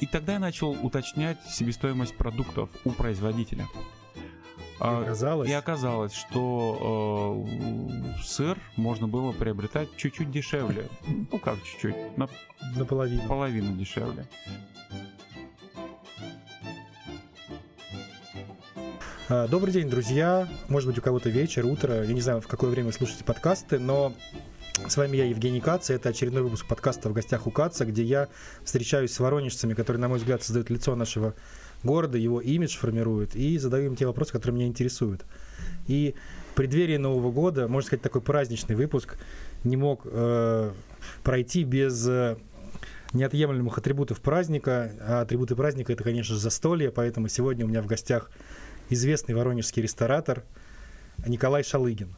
И тогда я начал уточнять себестоимость продуктов у производителя. А, И оказалось, И оказалось, что э, сыр можно было приобретать чуть-чуть дешевле. Ну как чуть-чуть, на наполовину. половину дешевле. А, Добрый день, друзья. Может быть, у кого-то вечер, утро. Я не знаю, в какое время слушаете подкасты, но с вами я, Евгений Кац, и это очередной выпуск подкаста «В гостях у Каца», где я встречаюсь с воронежцами, которые, на мой взгляд, создают лицо нашего города, его имидж формируют, и задаю им те вопросы, которые меня интересуют. И в преддверии Нового года, можно сказать, такой праздничный выпуск не мог э, пройти без э, неотъемлемых атрибутов праздника. А атрибуты праздника – это, конечно же, застолье, поэтому сегодня у меня в гостях известный воронежский ресторатор Николай Шалыгин.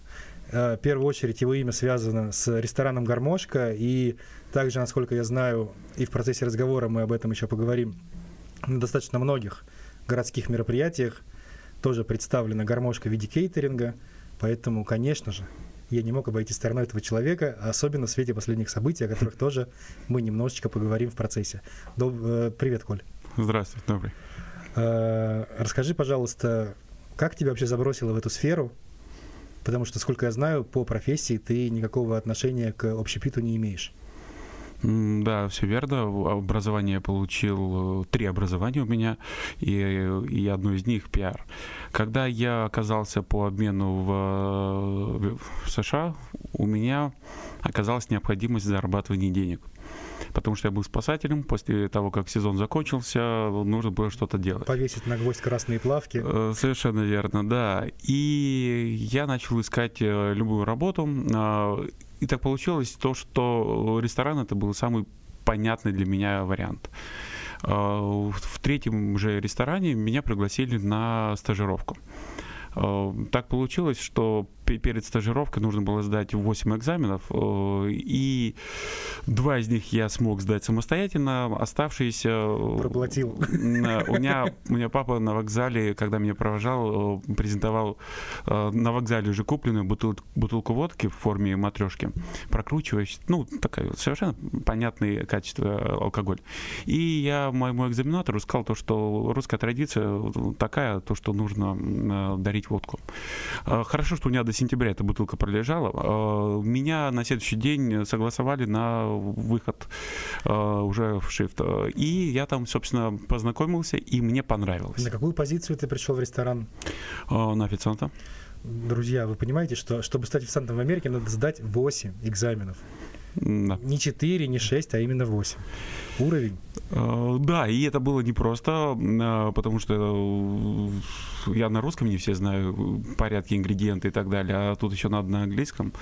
Э, В первую очередь его имя связано с рестораном «Гармошка», и также, насколько я знаю, и в процессе разговора мы об этом еще поговорим, на достаточно многих городских мероприятиях тоже представлена гармошка в виде кейтеринга, поэтому, конечно же, я не мог обойти стороной этого человека, особенно в свете последних событий, о которых тоже мы немножечко поговорим в процессе. Доб- э, Привет, Коль. Здравствуйте, добрый. Э, Расскажи, пожалуйста, как тебя вообще забросило в эту сферу? Потому что, сколько я знаю, по профессии ты никакого отношения к общепиту не имеешь. Да, все верно. Образование я получил, э, три образования у меня, и, и одно из них пиар. Когда я оказался по обмену в, в США, у меня оказалась необходимость зарабатывания денег. Потому что я был спасателем, после того, как сезон закончился, нужно было что-то делать. Повесить на гвоздь красные плавки. Э, Совершенно верно, да. И я начал искать э, любую работу. а, И так получилось то, что ресторан это был самый понятный для меня вариант. А, В третьем же ресторане меня пригласили на стажировку. А, Так получилось, что перед стажировкой нужно было сдать 8 экзаменов, э, и два из них я смог сдать самостоятельно, оставшиеся... э, Проглотил. на- У меня, у меня папа на вокзале, когда меня провожал, э, презентовал на вокзале уже купленную бутыл- бутылку водки в форме матрешки, прокручиваешь, ну, такая совершенно понятное качество алкоголь. И я моему экзаменатору сказал то, что русская традиция такая, то, что нужно дарить водку. Хорошо, что у меня до сентября эта бутылка пролежала. Э, Меня на следующий день согласовали на выход э, уже в шифт. И я там, собственно, познакомился, и мне понравилось. На какую позицию ты пришел в ресторан? Э, На официанта. Друзья, вы понимаете, что чтобы стать официантом в Америке, надо сдать 8 экзаменов. Да. Не 4, не 6, а именно 8. Уровень. Да, и это было непросто, потому что я на русском не все знаю порядки, ингредиенты и так далее, а тут еще надо на английском.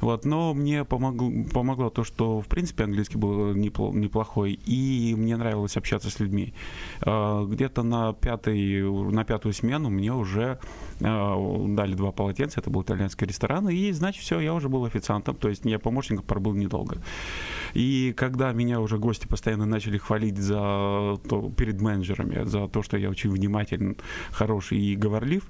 Вот, но мне помогло, помогло то, что в принципе английский был непло- неплохой, и мне нравилось общаться с людьми. Э, Где-то на, пятый, на пятую смену мне уже э, дали два полотенца, это был итальянский ресторан, и значит все, я уже был официантом, то есть я помощником пробыл недолго. И когда меня уже гости постоянно начали хвалить за то, перед менеджерами, за то, что я очень внимателен, хороший и говорлив,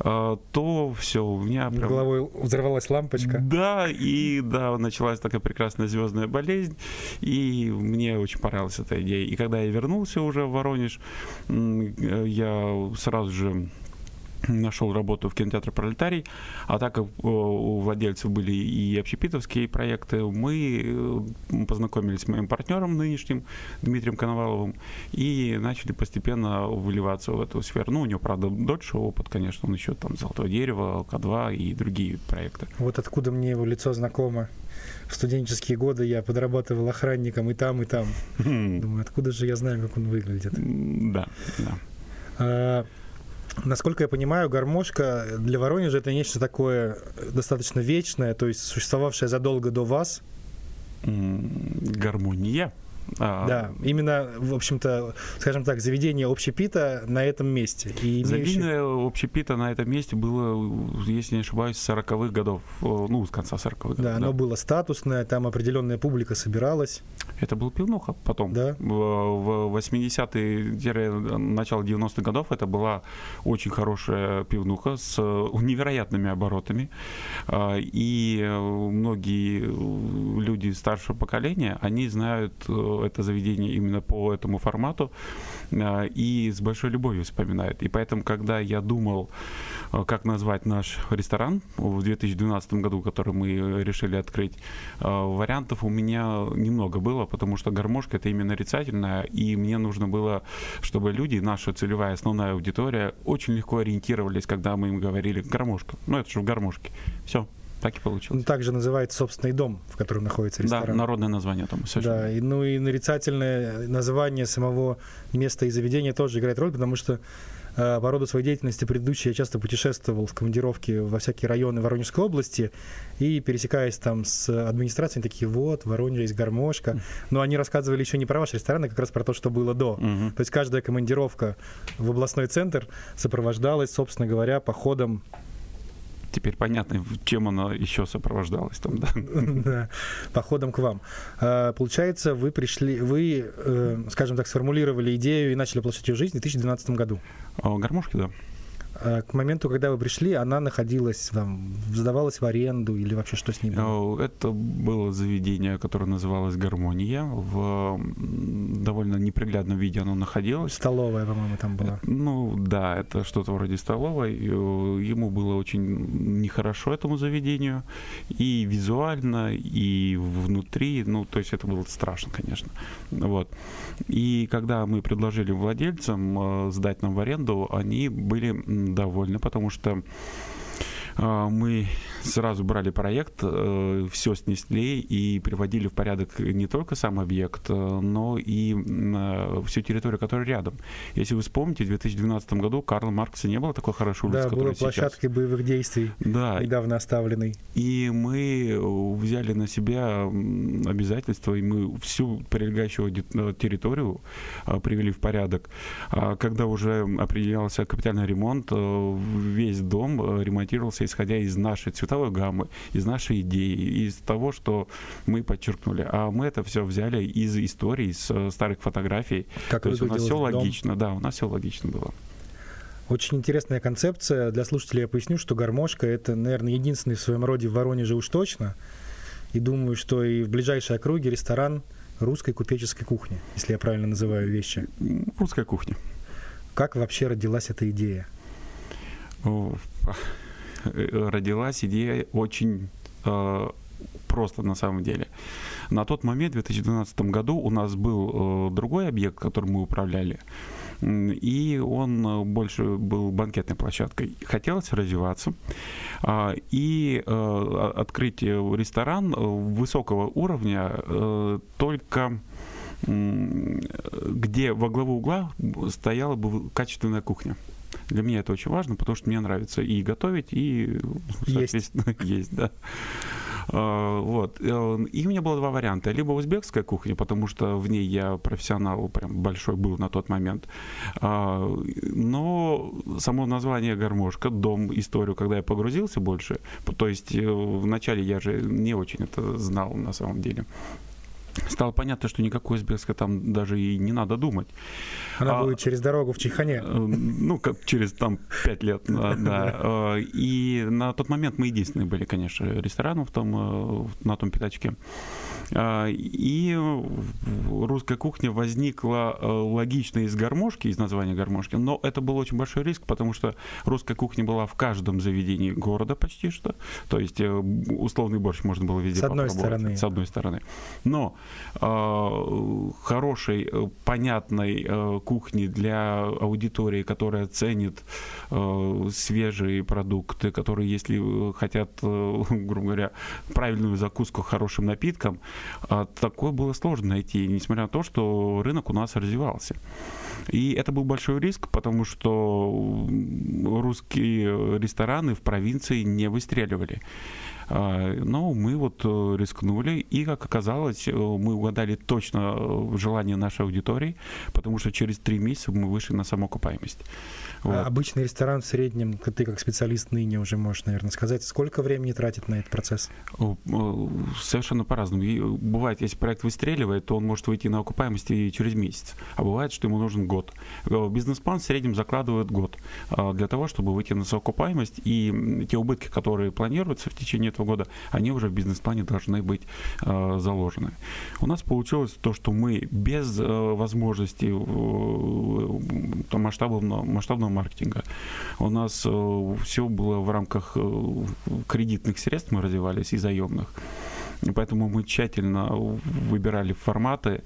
э, то все, у меня прям... головой взорвалась лампочка. Да, и да, началась такая прекрасная звездная болезнь, и мне очень понравилась эта идея. И когда я вернулся уже в Воронеж, э, я сразу же нашел работу в кинотеатре «Пролетарий», а так как э, у владельцев были и общепитовские проекты, мы э, познакомились с моим партнером нынешним, Дмитрием Коноваловым, и начали постепенно выливаться в эту сферу. Ну, у него, правда, дольше опыт, конечно, он еще там «Золотое дерево», «К2» и другие проекты. Вот откуда мне его лицо знакомо. В студенческие годы я подрабатывал охранником и там, и там. Думаю, откуда же я знаю, как он выглядит. Да, да. Насколько я понимаю, гармошка для Воронежа это нечто такое достаточно вечное, то есть существовавшее задолго до вас. Гармония. А, Да, именно, в общем-то, скажем так, заведение общепита на этом месте. И Завидное общепита на этом месте было, если не ошибаюсь, с 40-х годов, э, ну, с конца 40-х годов. Да, оно было статусное, там определенная публика собиралась. Это был пивнуха потом. Да. В, в 80-е, начало 90-х годов это была очень хорошая пивнуха с э, невероятными оборотами. А, И многие э, люди старшего поколения, они знают это заведение именно по этому формату и с большой любовью вспоминают. И поэтому, когда я думал, как назвать наш ресторан в 2012 году, который мы решили открыть, вариантов у меня немного было, потому что гармошка это именно нарицательная, и мне нужно было, чтобы люди, наша целевая основная аудитория, очень легко ориентировались, когда мы им говорили гармошка. Ну, это же в гармошке. Все, так и получилось. Также называется собственный дом, в котором находится ресторан. Да, народное название там. Да, и, ну и нарицательное название самого места и заведения тоже играет роль, потому что э, по роду своей деятельности предыдущей я часто путешествовал в командировке во всякие районы Воронежской области, и пересекаясь там с администрацией, такие, вот, в Воронеже есть гармошка. Но они рассказывали еще не про ваш ресторан, а как раз про то, что было до. Uh-huh. То есть каждая командировка в областной центр сопровождалась, собственно говоря, походом теперь понятно, чем она еще сопровождалась там, да. Да, походом к вам. А, получается, вы пришли, вы, э, скажем так, сформулировали идею и начали воплощать ее жизнь в 2012 году. Гармошки, да. А к моменту, когда вы пришли, она находилась, там, сдавалась в аренду или вообще что с ней было? Это было заведение, которое называлось «Гармония». В довольно неприглядном виде оно находилось. Столовая, по-моему, там была. Ну, да, это что-то вроде столовой. Ему было очень нехорошо этому заведению. И визуально, и внутри. Ну, то есть это было страшно, конечно. Вот. И когда мы предложили владельцам э, сдать нам в аренду, они были довольны, потому что мы сразу брали проект, э, все снесли и приводили в порядок не только сам объект, э, но и э, всю территорию, которая рядом. Если вы вспомните, в 2012 году Карла Маркса не было такой хорошей улицы, да, была площадкой боевых действий, да. недавно оставленной. И мы взяли на себя обязательства, и мы всю прилегающую территорию привели в порядок. А когда уже определялся капитальный ремонт, весь дом ремонтировался исходя из нашей цветовой гаммы, из нашей идеи, из того, что мы подчеркнули. А мы это все взяли из историй, из э, старых фотографий. Как То есть у нас все логично, да, у нас все логично было. Очень интересная концепция. Для слушателей я поясню, что гармошка — это, наверное, единственный в своем роде в Воронеже уж точно. И думаю, что и в ближайшей округе ресторан русской купеческой кухни, если я правильно называю вещи. Русская кухня. Как вообще родилась эта идея? Э, родилась идея очень э, просто на самом деле. На тот момент, в 2012 году, у нас был э, другой объект, которым мы управляли, и он э, больше был банкетной площадкой. Хотелось развиваться э, и э, открыть ресторан высокого уровня э, только где во главу угла стояла бы качественная кухня. Для меня это очень важно, потому что мне нравится и готовить, и, соответственно, есть, есть да. А, вот. Э, и у меня было два варианта. Либо узбекская кухня, потому что в ней я профессионал прям большой был на тот момент. А, но само название гармошка, дом, историю, когда я погрузился больше, то есть э, вначале я же не очень это знал на самом деле стало понятно, что никакой узбекской там даже и не надо думать. Она а, будет через дорогу в Чайхане. Э, ну, как через там пять лет, да. да. Э, и на тот момент мы единственные были, конечно, рестораном в том, э, на том пятачке. А, и русская кухня возникла э, логично из гармошки, из названия гармошки, но это был очень большой риск, потому что русская кухня была в каждом заведении города почти что. То есть э, условный борщ можно было везде с одной стороны. С одной стороны. Но э, хорошей, понятной кухни для аудитории, которая ценит свежие продукты, которые, если хотят, грубо говоря, правильную закуску хорошим напитком, такое было сложно найти, несмотря на то, что рынок у нас развивался. И это был большой риск, потому что русские рестораны в провинции не выстреливали. А, но мы вот э, рискнули, и, как оказалось, э, мы угадали точно э, желание нашей аудитории, потому что через три месяца мы вышли на самоокупаемость. Вот. А обычный ресторан в среднем, ты как специалист ныне уже можешь, наверное, сказать, сколько времени тратит на этот процесс? Совершенно по-разному. Бывает, если проект выстреливает, то он может выйти на окупаемость и через месяц. А бывает, что ему нужен год. Бизнес-план в среднем закладывает год для того, чтобы выйти на окупаемость. И те убытки, которые планируются в течение этого года, они уже в бизнес-плане должны быть заложены. У нас получилось то, что мы без возможности масштабного, масштабного маркетинга. У нас э, все было в рамках э, кредитных средств, мы развивались и заемных. И поэтому мы тщательно выбирали форматы.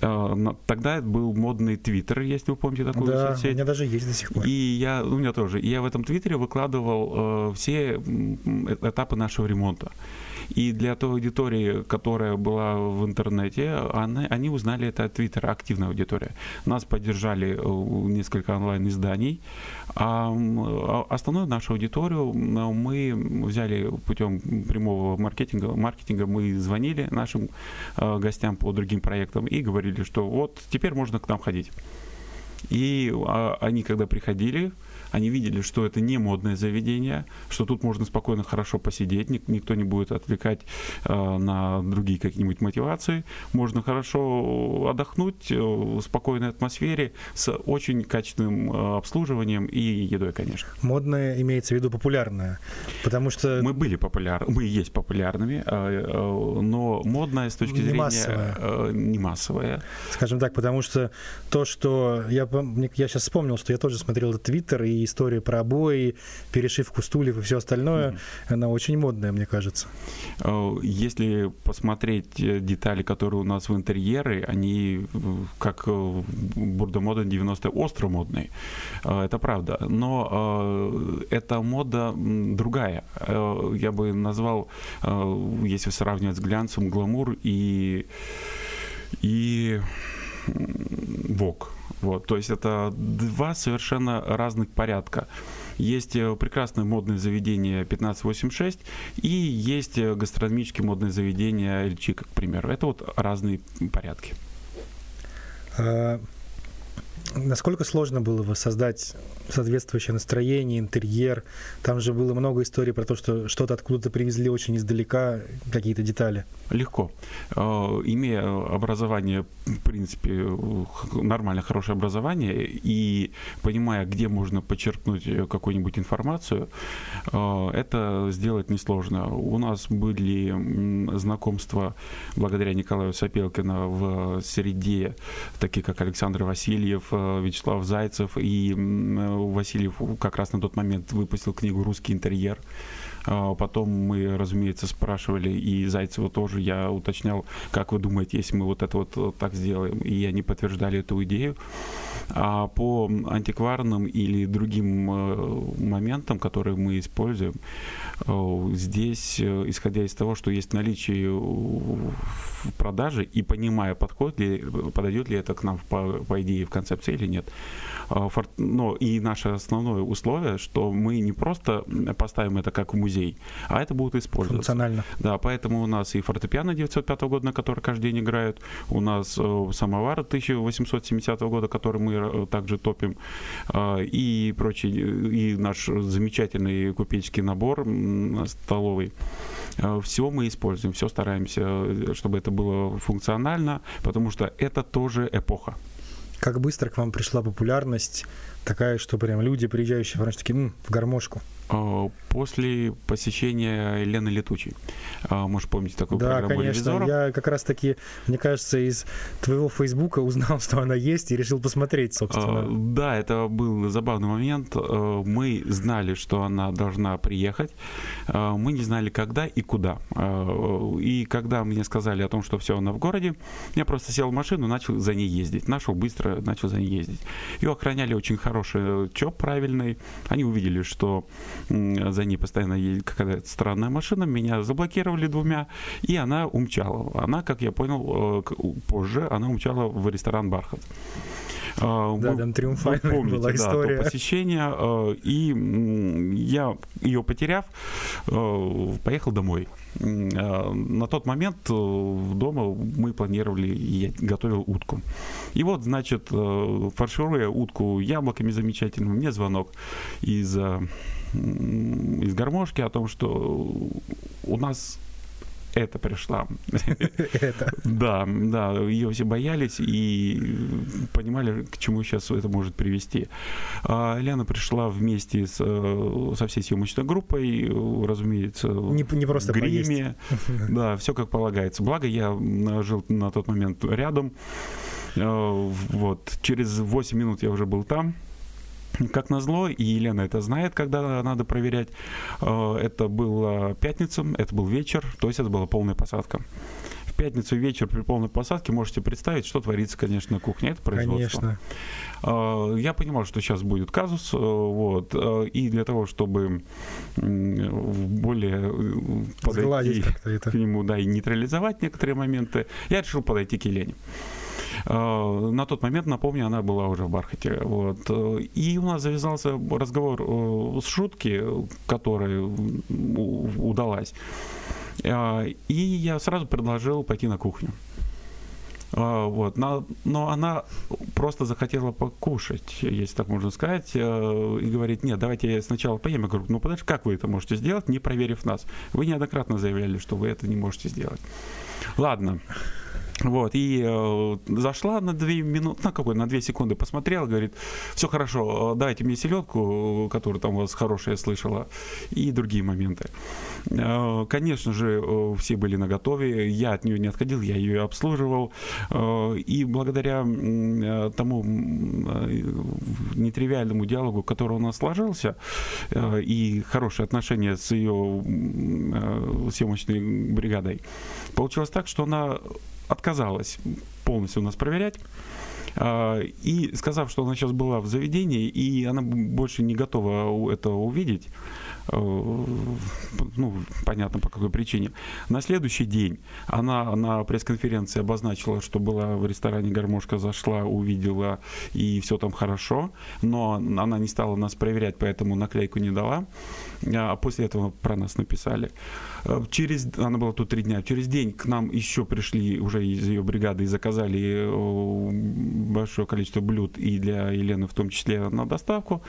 Э, тогда был модный Твиттер, если вы помните такую да, соцсеть. у меня даже есть до сих пор. И я, у меня тоже. И я в этом Твиттере выкладывал все этапы нашего ремонта. И для той аудитории, которая была в интернете, они, они узнали это от Твиттера, активная аудитория. Нас поддержали э, несколько онлайн-изданий, а, а основную нашу аудиторию мы взяли путем прямого маркетинга. Маркетинга мы звонили нашим э, гостям по другим проектам и говорили, что вот теперь можно к нам ходить. И а, они, когда приходили, они видели, что это не модное заведение, что тут можно спокойно, хорошо посидеть, никто не будет отвлекать э, на другие какие-нибудь мотивации. Можно хорошо отдохнуть э, в спокойной атмосфере с очень качественным э, обслуживанием и едой, конечно. Модное имеется в виду популярное, потому что... Мы были популярны, мы и есть популярными, но модное с точки не зрения... Массовое. Не массовое. Скажем так, потому что то, что... Я, я сейчас вспомнил, что я тоже смотрел этот твиттер, и история про обои, перешивку стульев и все остальное, mm-hmm. она очень модная, мне кажется. Э, если посмотреть э, детали, которые у нас в интерьеры, они э, как бурдомода 90 остро модные. Это правда. Но эта мода другая. Я бы назвал, если сравнивать с глянцем, гламур и и ВОК. Вот, то есть это два совершенно разных порядка. Есть э, прекрасное модное заведение 1586 и есть э, гастрономические модные заведения Эльчика, к примеру. Это вот разные порядки. Насколько сложно было воссоздать соответствующее настроение, интерьер. Там же было много историй про то, что что-то откуда-то привезли очень издалека, какие-то детали. Легко. Э, имея образование, в принципе, нормально хорошее образование, и понимая, где можно подчеркнуть какую-нибудь информацию, э, это сделать несложно. У нас были знакомства благодаря Николаю Сапелкину в среде, такие как Александр Васильев, э, Вячеслав Зайцев и Васильев как раз на тот момент выпустил книгу «Русский интерьер». А, потом мы, разумеется, спрашивали, и Зайцева тоже я уточнял, как вы думаете, если мы вот это вот так сделаем, и они подтверждали эту идею. А по антикварным или другим э, моментам, которые мы используем, э, здесь, э, исходя из того, что есть наличие в продаже и понимая, подходит ли, подойдет ли это к нам по, по идее в концепции или нет. Но и наше основное условие, что мы не просто поставим это как в музей, а это будет использоваться. Функционально. Да, поэтому у нас и фортепиано 905 года, на который каждый день играют, у нас самовар 1870 года, который мы Э, также топим, и прочие, и наш замечательный купеческий набор столовый. Все мы используем, все стараемся, чтобы это было функционально, потому что это тоже эпоха. Как быстро к вам пришла популярность такая, что прям люди, приезжающие в Воронеж, такие, М, в гармошку? А, после посещения Лены Летучей. А, может, помните такую да, программу конечно. ревизоров? Я как раз-таки, мне кажется, из твоего Фейсбука узнал, что она есть, и решил посмотреть, собственно. А, да, это был забавный момент. Мы знали, что она должна приехать. Мы не знали, когда и куда. И когда мне сказали о том, что все, она в городе, я просто сел в машину, начал за ней ездить. Нашел быстро, начал за ней ездить. Ее охраняли очень хороший ЧОП правильный. Они увидели, что за ней постоянно едет какая-то странная машина, меня заблокировали двумя, и она умчала. Она, как я понял, э, позже, она умчала в ресторан «Бархат». А, да, там триумфальная помните, была история. Да, посещение, э, и я ее потеряв, э, поехал домой. На тот момент дома мы планировали, я готовил утку. И вот, значит, фаршируя утку яблоками замечательными, мне звонок из, из гармошки о том, что у нас это пришла. Это. Да, да, ее все боялись и понимали, к чему сейчас это может привести. А Лена пришла вместе с, э, со всей съемочной группой, разумеется, не, не просто гриме. Да, все как полагается. Благо, я жил на тот момент рядом. Э, вот, через 8 минут я уже был там. Как назло, и Елена это знает, когда надо проверять, э, это была пятница, это был вечер, то есть это была полная посадка. В пятницу вечер при полной посадке можете представить, что творится, конечно, на кухне. Это производство. Конечно. Э, я понимал, что сейчас будет казус, э, вот, и для того, чтобы более подойти к нему, да, и нейтрализовать некоторые моменты, я решил подойти к Елене. Э, на тот момент, напомню, она была уже в Бархате. Вот. И у нас завязался разговор э, с шутки, которая удалась. Э, и я сразу предложил пойти на кухню. Вот. Но, но она просто захотела покушать, если так можно сказать, и говорит, нет, давайте я сначала поем. Я говорю, ну подожди, как вы это можете сделать, не проверив нас? Вы неоднократно заявляли, что вы это не можете сделать. Ладно. Вот, и э, зашла на две минуты, на какой, на две секунды посмотрела, говорит, все хорошо, э, дайте мне селедку, которую там у вас хорошая слышала, и другие моменты. Э, конечно же, э, все были на готове, я от нее не отходил, я ее обслуживал, э, и благодаря э, тому э, нетривиальному диалогу, который у нас сложился, э, и хорошие отношения с ее э, съемочной бригадой, получилось так, что она отказалась полностью нас проверять. А, и сказав, что она сейчас была в заведении, и она больше не готова этого увидеть, Э, ну, понятно по какой причине. На следующий день она на пресс-конференции обозначила, что была в ресторане «Гармошка», зашла, увидела, и все там хорошо, но она не стала нас проверять, поэтому наклейку не дала. А после этого про нас написали. Э, через, она была тут три дня, через день к нам еще пришли уже из ее бригады и заказали э, большое количество блюд и для Елены в том числе на доставку.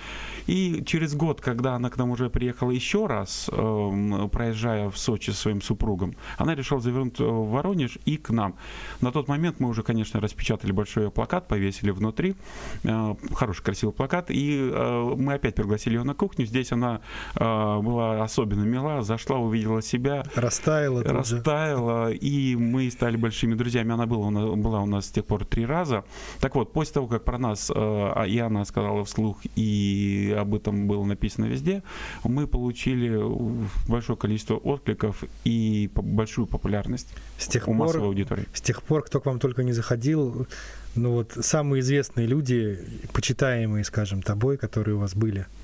И через год, когда она к нам уже приехала еще раз, э, проезжая в Сочи со своим супругом, она решила завернуть в Воронеж и к нам. На тот момент мы уже, конечно, распечатали большой плакат, повесили внутри, хороший красивый плакат, и мы опять пригласили ее на кухню. Здесь она была особенно мила, зашла, увидела себя. Растаяла. Растаяла, и мы стали большими друзьями. Она была, была у нас с тех пор три раза. Так вот, после того, как про нас э, и она сказала вслух, и об этом было написано везде, мы получили большое количество откликов и большую популярность с тех у пор, массовой аудитории. С тех пор, кто к вам только не заходил, ну вот самые известные люди, почитаемые, скажем, тобой, которые у вас были –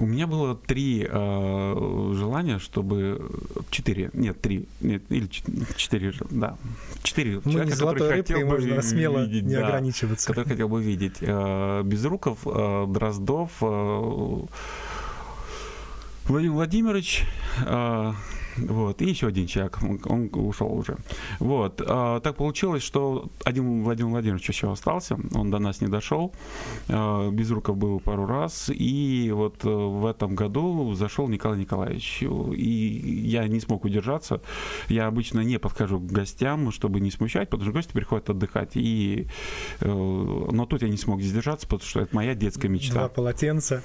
у меня было три э, желания, чтобы четыре, нет, три, нет, или четыре, да, четыре Мы человека, которые хотел бы можно смело видеть, не да, ограничиваться. Который хотел бы видеть э, Безруков, э, Дроздов, э, Владимир Владимирович, э, вот, и еще один человек, он, ушел уже. Вот, а, так получилось, что один Владимир Владимирович еще остался, он до нас не дошел, а, Безруков был пару раз, и вот э, в этом году зашел Николай Николаевич, и я не смог удержаться, я обычно не подхожу к гостям, чтобы не смущать, потому что гости приходят отдыхать, и, э, но тут я не смог сдержаться, потому что это моя детская мечта. Два полотенца.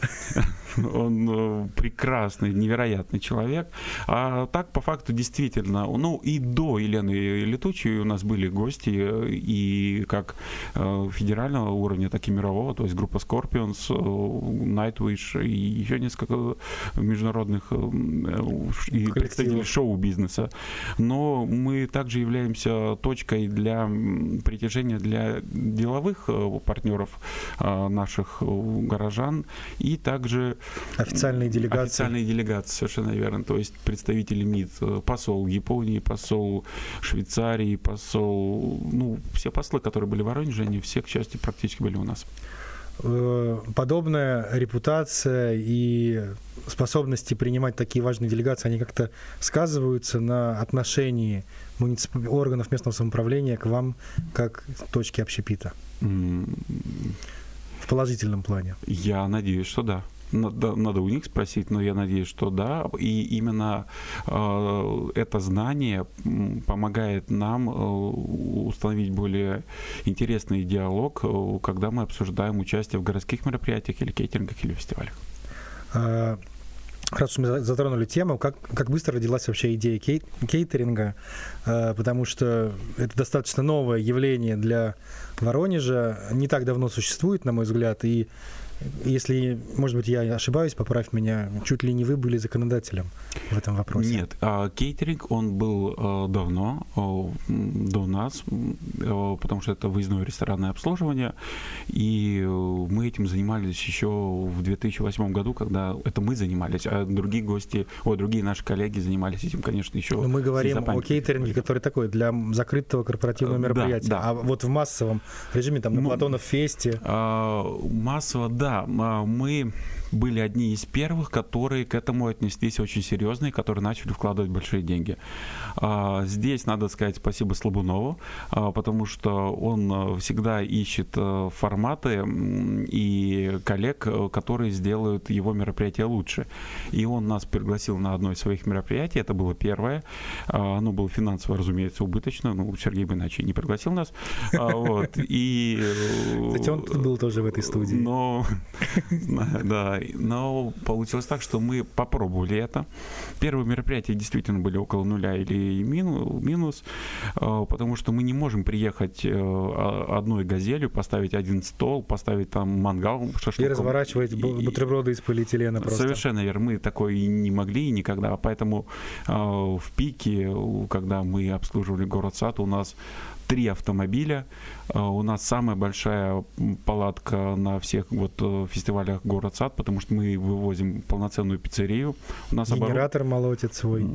Он э, прекрасный, невероятный человек, а так, по факту, действительно, ну и до Елены Летучей у нас были гости и как э, федерального уровня, так и мирового, то есть группа Scorpions, э, Nightwish и еще несколько международных э, и представителей шоу-бизнеса. Но мы также являемся точкой для притяжения для деловых партнеров наших горожан и также официальные делегации. Официальные делегации, совершенно верно. То есть представители МИД, э, посол Японии, посол Швейцарии, посол, ну, все послы, которые были в Воронеже, они все, к счастью, практически были у нас. э, подобная репутация и способности принимать такие важные делегации, они как-то сказываются на отношении муниципа... органов местного самоуправления к вам как точке общепита? В положительном плане. Я надеюсь, что да. Надо, надо у них спросить, но я надеюсь, что да. И именно э, это знание помогает нам э, установить более интересный диалог, э, когда мы обсуждаем участие в городских мероприятиях или кейтерингах или фестивалях. А, Раз мы затронули тему, как, как быстро родилась вообще идея кей, кейтеринга, э, потому что это достаточно новое явление для Воронежа, не так давно существует, на мой взгляд, и если, может быть, я ошибаюсь, поправь меня, чуть ли не вы были законодателем в этом вопросе. Нет, а, кейтеринг, он был а, давно, а, до нас, потому что это выездное ресторанное обслуживание, и мы этим занимались еще в 2008 году, когда это мы занимались, а другие гости, о, другие наши коллеги занимались этим, конечно, еще. Но мы говорим о кейтеринге, который такой для закрытого корпоративного мероприятия, да, да. а вот в массовом режиме, там, на ну, Платонов фесте. Массово, да, да, а, мы были одни из первых, которые к этому отнеслись очень серьезно и которые начали вкладывать большие деньги. А, здесь надо сказать спасибо Слабунову, а, потому что он всегда ищет э, форматы и коллег, э, которые сделают его мероприятие лучше. И он нас пригласил на одно из своих мероприятий, это было первое. Оно было финансово, разумеется, убыточно, ну, Сергей бы иначе не пригласил нас. Вот. И... Кстати, он был тоже в этой студии. Но, да, но получилось так, что мы попробовали это. Первые мероприятия действительно были около нуля или минус, э, потому что мы не можем приехать э, одной газелью, поставить один стол, поставить там мангал, шашлык. И разворачивать бутерброды из полиэтилена просто. Совершенно верно. Мы такое и не могли никогда. Поэтому э, в пике, когда мы обслуживали город Сад, у нас три автомобиля. А, у нас самая большая палатка на всех вот э, фестивалях город Сад, потому что мы вывозим полноценную пиццерию. У нас Генератор оборот... молотит свой.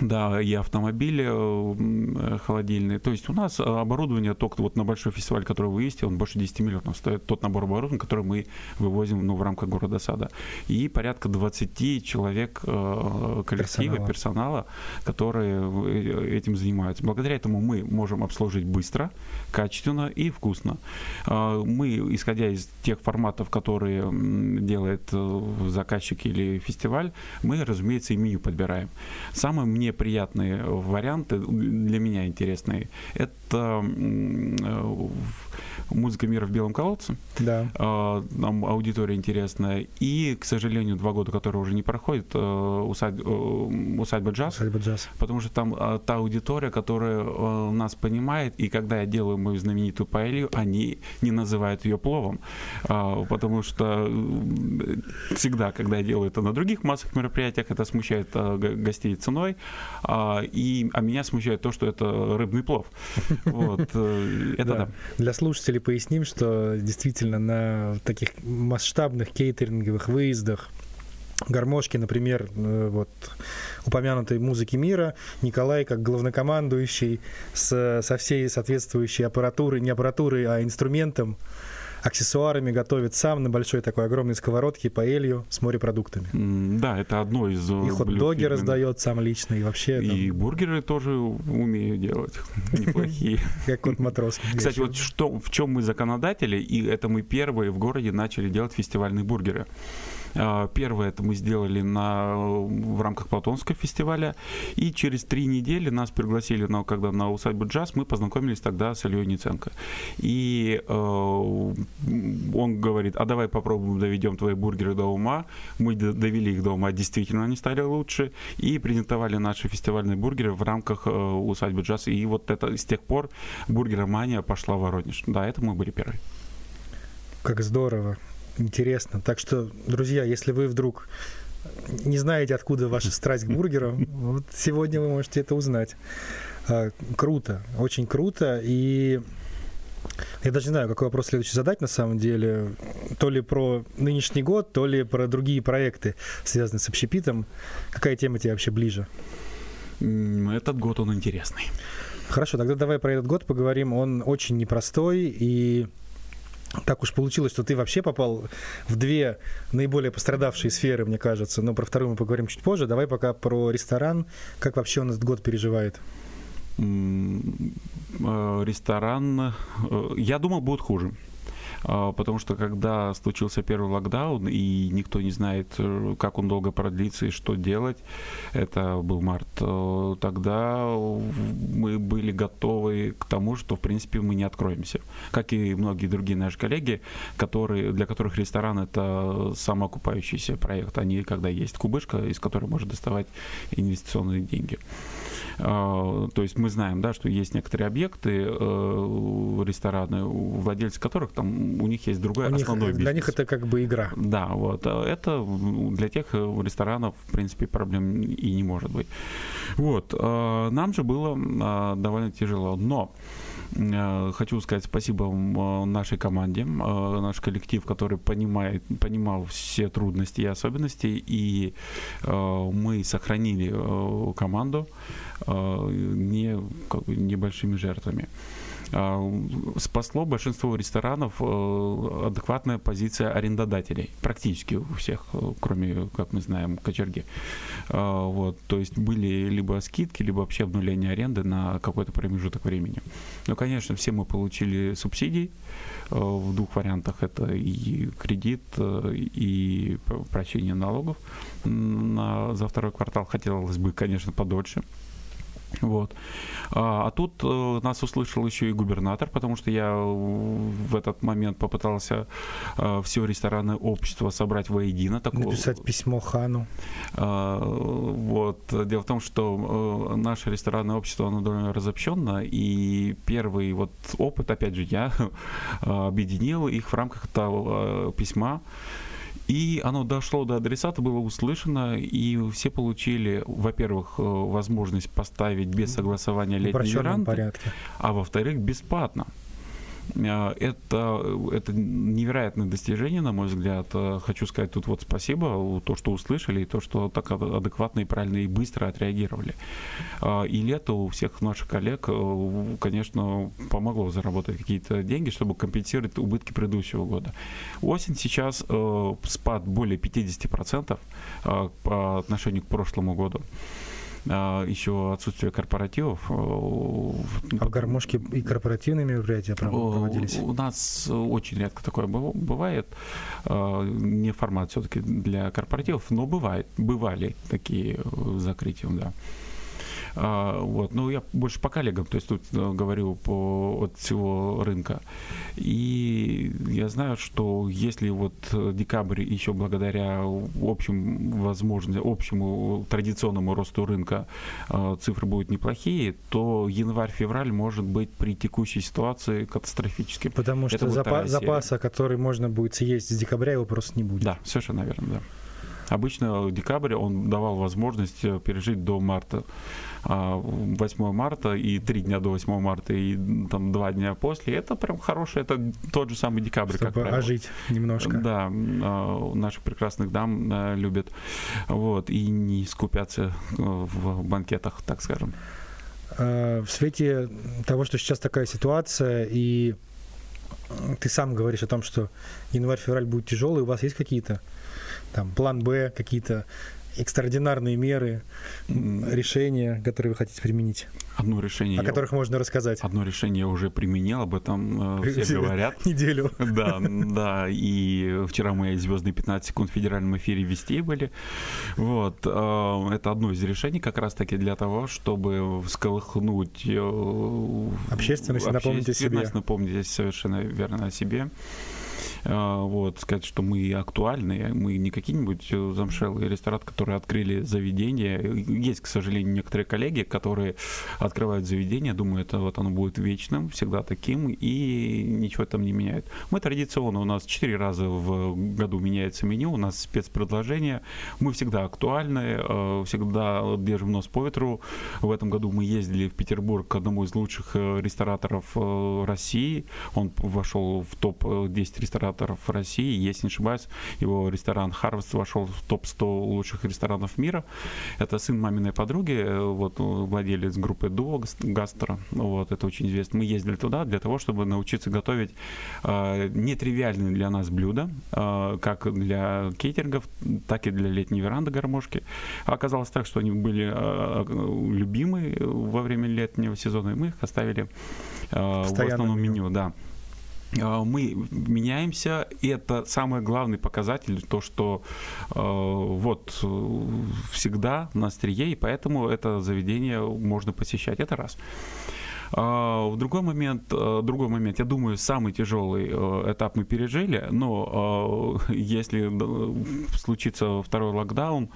Да, и автомобили э, холодильные. То есть у нас оборудование только вот на большой фестиваль, который вы ездите, он больше 10 миллионов стоит. Тот набор оборудования, который мы вывозим ну, в рамках города Сада. И порядка 20 человек э, коллектива, персонала. персонала, которые э, этим занимаются. Благодаря этому мы можем обслужить быстро, качественно и вкусно. Мы, исходя из тех форматов, которые делает заказчик или фестиваль, мы, разумеется, и меню подбираем. Самое мне приятные варианты, для меня интересные, это э, музыка мира в белом колодце. Да. А, нам аудитория интересная. И, к сожалению, два года, которые уже не проходят, э, усадьба, э, усадьба джаз. Усадьба джаз. Потому что там а, та аудитория, которая нас понимает, и когда я делаю мою знаменитую паэлью, они не называют ее пловом. А, потому что всегда, когда я делаю это на других массовых мероприятиях, это смущает гостей ценой, и, а меня смущает то, что это рыбный плов. Вот, это да. Для слушателей поясним, что действительно на таких масштабных кейтеринговых выездах гармошки, например, э, вот упомянутой музыки мира, Николай как главнокомандующий с, со всей соответствующей аппаратурой, не аппаратурой, а инструментом, аксессуарами готовит сам на большой такой огромной сковородке паэлью с морепродуктами. Да, это одно из э, И хот-доги раздает сам лично, и вообще... И там... бургеры тоже умею делать, неплохие. Как кот матрос. Кстати, вот что, в чем мы законодатели, и это мы первые в городе начали делать фестивальные бургеры. А, первое это мы сделали на, в рамках Платонского фестиваля. И через три недели нас пригласили, на, когда на усадьбу джаз, мы познакомились тогда с Ильей Ниценко. И э, он говорит, а давай попробуем доведем твои бургеры до ума. Мы довели их до ума, действительно они стали лучше. И презентовали наши фестивальные бургеры в рамках э, усадьбы джаз. И вот это с тех пор бургеромания пошла в Воронеж. Да, это мы были первые. Как здорово. Интересно. Так что, друзья, если вы вдруг не знаете, откуда ваша страсть к бургерам, вот сегодня вы можете это узнать. А, круто, очень круто. И я даже не знаю, какой вопрос следующий задать на самом деле. То ли про нынешний год, то ли про другие проекты, связанные с общепитом. Какая тема тебе вообще ближе? Этот год он интересный. Хорошо, тогда давай про этот год поговорим. Он очень непростой, и так уж получилось, что ты вообще попал в две наиболее пострадавшие сферы, мне кажется. Но про вторую мы поговорим чуть позже. Давай пока про ресторан. Как вообще он этот год переживает? Э, ресторан, э, я думал, будет хуже. А, потому что когда случился первый локдаун, и никто не знает, э, как он долго продлится и что делать, это был март, э, тогда мы были готовы к тому, что, в принципе, мы не откроемся. Как и многие другие наши коллеги, которые, для которых ресторан — это самоокупающийся проект, не когда есть кубышка, из которой можно доставать инвестиционные деньги. А, то есть мы знаем, да, что есть некоторые объекты, э, рестораны, владельцы которых там у них есть другой у основной них, бизнес. Для них это как бы игра. Да, вот. А это для тех э, ресторанов, в принципе, проблем и не может быть. Вот. Нам же было довольно тяжело. Но Э, хочу сказать спасибо э, нашей команде, э, наш коллектив, который понимает, понимал все трудности и особенности, и мы сохранили команду не, небольшими жертвами. А, спасло большинство ресторанов э, адекватная позиция арендодателей. Практически у всех, э, кроме, как мы знаем, кочерги. А, вот, то есть были либо скидки, либо вообще обнуление аренды на какой-то промежуток времени. Ну, конечно, все мы получили субсидии э, в двух вариантах. Это и кредит, и прощение налогов на, за второй квартал. Хотелось бы, конечно, подольше. Вот. А, а тут э, нас услышал еще и губернатор, потому что я в этот момент попытался э, все ресторанное общество собрать воедино. Такого... Написать письмо хану. А, вот. Дело в том, что э, наше ресторанное общество, оно довольно разобщенно, и первый вот опыт, опять же, я объединил их в рамках этого письма. И оно дошло до адресата, было услышано, и все получили, во-первых, э, возможность поставить без согласования летние веранды, а во-вторых, бесплатно. Э, это, это невероятное достижение, на мой взгляд. Э, хочу сказать тут вот спасибо, то, что услышали, и то, что так адекватно и правильно и быстро отреагировали. Э, и лето у всех наших коллег, конечно, помогло заработать какие-то деньги, чтобы компенсировать убытки предыдущего года. Осень сейчас спад более 50% по отношению к прошлому году. А, еще отсутствие корпоративов. Э, а в гармошке и корпоративные мероприятия проводились? У нас очень редко такое бывает. А, не формат все-таки для корпоративов, но бывает, бывали такие э, закрытия, да. А, вот. Но я больше по коллегам, то есть тут э, говорю по, от всего рынка. И я знаю, что если вот декабрь еще благодаря общим возможности, общему традиционному росту рынка э, цифры будут неплохие, то январь-февраль может быть при текущей ситуации катастрофическим. Потому что запа- запаса, который можно будет съесть с декабря, его просто не будет. Да, совершенно верно, да. Обычно декабрь он давал возможность э, пережить до марта. 8 а, марта и 3 дня до 8 марта и там 2 дня после, это прям хороший, это тот же самый декабрь, Чтобы как правило. ожить немножко. Да, а, наших прекрасных дам любят, вот, и не скупятся э, в банкетах, так скажем. В свете того, что сейчас такая ситуация, и ты сам говоришь о том, что январь-февраль будет тяжелый, у вас есть какие-то там план Б, какие-то экстраординарные меры, решения, которые вы хотите применить? Одно решение. О я... которых можно рассказать. Одно решение я уже применил, об этом э, все говорят. Неделю. Да, да. И вчера мы звездные 15 секунд в федеральном эфире вести были. Вот. Э, это одно из решений как раз-таки для того, чтобы всколыхнуть э, общественность, напомнить о себе. Напомнить совершенно верно о себе. А, вот, сказать, что мы актуальны, мы не какие-нибудь э, замшелые рестораны, которые открыли заведение. Есть, к сожалению, некоторые коллеги, которые открывают заведение, думают, это вот оно будет вечным, всегда таким, и ничего там не меняет. Мы традиционно, у нас 4 раза в году меняется меню, у нас спецпредложения, мы всегда актуальны, э, всегда держим нос по ветру. В этом году мы ездили в Петербург к одному из лучших э, рестораторов России, он вошел в топ-10 рестораторов России. Если не ошибаюсь, его ресторан Harvest вошел в топ-100 лучших ресторанов мира. Это сын маминой подруги, вот владелец группы Дуо Гастро. Вот, это очень известно. Мы ездили туда для того, чтобы научиться готовить э, нетривиальные для нас блюда, э, как для кейтерингов, так и для летней веранды гармошки. Оказалось так, что они были э, любимы во время летнего сезона, и мы их оставили э, в основном меню. меню да мы меняемся, и это самый главный показатель, то, что э, вот всегда на острие, и поэтому это заведение можно посещать. Это раз. А, в другой момент, э, другой момент, я думаю, самый тяжелый э, этап мы пережили, но э, если случится второй локдаун,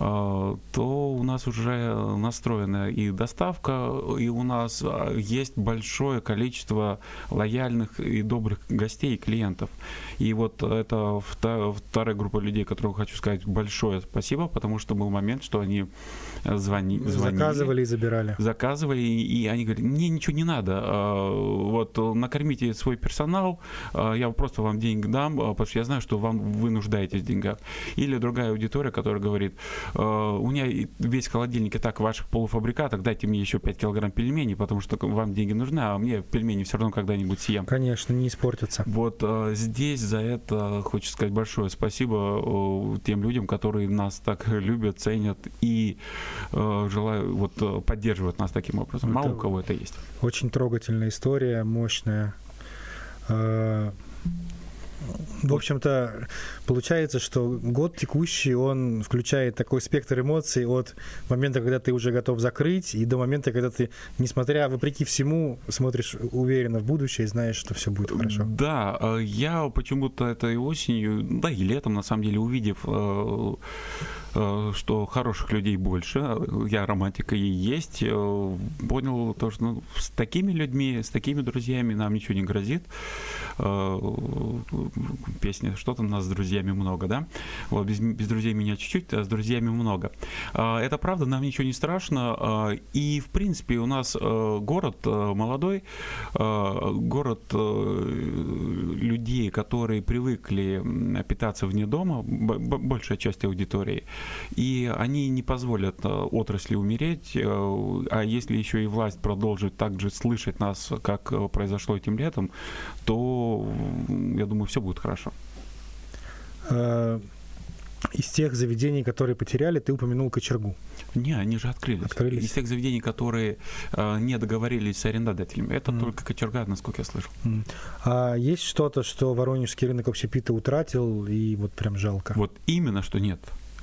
то у нас уже настроена и доставка, и у нас есть большое количество лояльных и добрых гостей и клиентов. И вот это вторая группа людей, которым хочу сказать большое спасибо, потому что был момент, что они звони, звонили. Заказывали и забирали. Заказывали, и они говорят, мне ничего не надо, а, вот накормите свой персонал, а, я просто вам деньги дам, а, потому что я знаю, что вам вы нуждаетесь в деньгах. Или другая аудитория, которая говорит, у меня весь холодильник и так ваших полуфабрикатов, дайте мне еще 5 килограмм пельменей, потому что вам деньги нужны, а мне пельмени все равно когда-нибудь съем. Конечно, не испортятся. Вот здесь за это хочу сказать большое спасибо тем людям, которые нас так любят, ценят и э, желаю, вот, э, поддерживать нас таким образом. Мало у кого это есть. Очень трогательная история, мощная. В общем-то, получается, что год текущий, он включает такой спектр эмоций от момента, когда ты уже готов закрыть, и до момента, когда ты, несмотря, вопреки всему, смотришь уверенно в будущее и знаешь, что все будет хорошо. Да, э, я почему-то этой осенью, да и летом, на самом деле, увидев э, э, что хороших людей больше, я романтика и есть, понял то, что ну, с такими людьми, с такими друзьями нам ничего не грозит. Песня «Что там у нас с друзьями много», да? Вот, без, без друзей меня чуть-чуть, а с друзьями много. Это правда, нам ничего не страшно. И, в принципе, у нас город молодой, город людей, которые привыкли питаться вне дома, большая часть аудитории, и они не позволят отрасли умереть, а если еще и власть продолжит также слышать нас, как произошло этим летом, то, я думаю, все будет хорошо. Из тех заведений, которые потеряли, ты упомянул кочергу. Не, они же открылись. открылись. Из тех заведений, которые э, не договорились с арендодателями. Это mm. только кочерга, насколько я слышу. Mm. А есть что-то, что воронежский рынок общепита утратил, и вот прям жалко? Вот именно, что нет.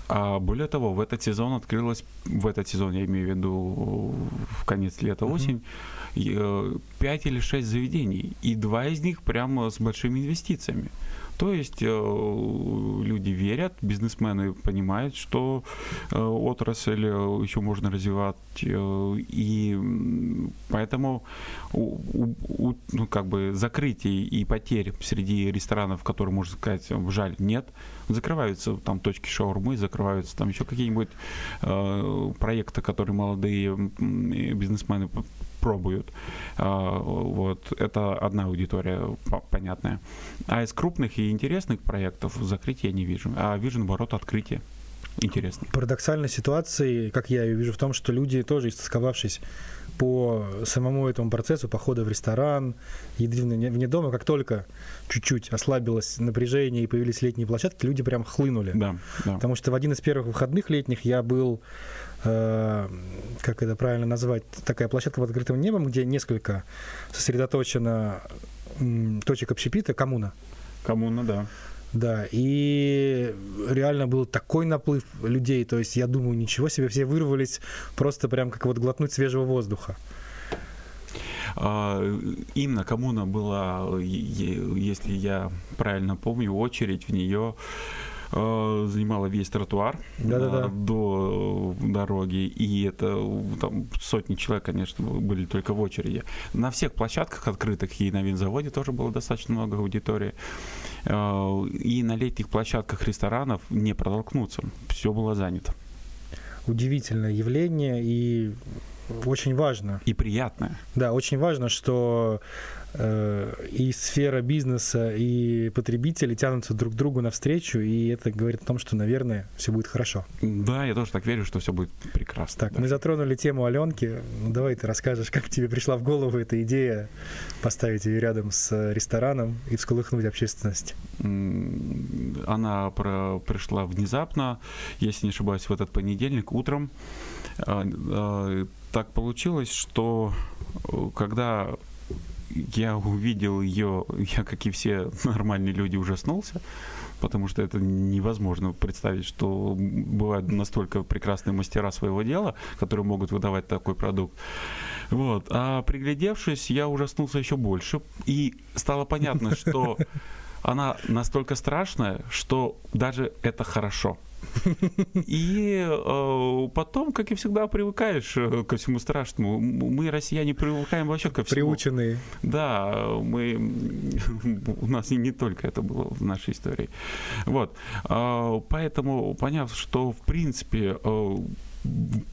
А более того, в этот сезон открылось, в этот сезон, я имею в виду в конец лета, mm-hmm. осень, 5 э, или 6 заведений, и два из них прямо с большими инвестициями. То есть э, люди верят, бизнесмены понимают, что э, отрасль э, еще можно развивать, и поэтому ну, как бы закрытий и потерь среди ресторанов, которые, можно сказать, жаль, нет. Закрываются там точки шаурмы, закрываются там еще какие-нибудь проекты, которые молодые бизнесмены пробуют. А, вот. Это одна аудитория понятная. А из крупных и интересных проектов закрытия не вижу. А вижу, наоборот, открытие. Интересно. Парадоксальная ситуация, как я ее вижу, в том, что люди тоже истосковавшись по самому этому процессу похода в ресторан, еды вне дома, как только чуть-чуть ослабилось напряжение и появились летние площадки, люди прям хлынули. Да, да. Потому что в один из первых выходных летних я был как это правильно назвать, такая площадка под открытым небом, где несколько сосредоточено точек общепита, коммуна. Коммуна, да. Да, и реально был такой наплыв людей, то есть я думаю, ничего себе, все вырвались просто прям как вот глотнуть свежего воздуха. А, именно коммуна была, если я правильно помню, очередь в нее Э, занимала весь тротуар Да-да-да. до дороги, и это там сотни человек, конечно, были только в очереди. На всех площадках открытых и на винзаводе тоже было достаточно много аудитории. Э, и на летних площадках ресторанов не протолкнуться, все было занято. Удивительное явление, и очень важно. И приятное. Да, очень важно, что э, и сфера бизнеса, и потребители тянутся друг к другу навстречу, и это говорит о том, что, наверное, все будет хорошо. Да, я тоже так верю, что все будет прекрасно. Так, да. мы затронули тему Аленки. Ну, давай ты расскажешь, как тебе пришла в голову эта идея поставить ее рядом с рестораном и всколыхнуть общественность? Она про, пришла внезапно, если не ошибаюсь, в этот понедельник утром. А, а, так получилось, что э, когда я увидел ее, я, как и все нормальные люди, ужаснулся, потому что это невозможно представить, что бывают настолько прекрасные мастера своего дела, которые могут выдавать такой продукт. Вот. А приглядевшись, я ужаснулся еще больше, и стало понятно, что она настолько страшная, что даже это хорошо. И э, потом, как и всегда, привыкаешь э, ко всему страшному. Мы, россияне, привыкаем вообще ко всему. Приученные. Да, мы... У нас и не только это было в нашей истории. Вот. Э, поэтому, поняв, что, в принципе, э,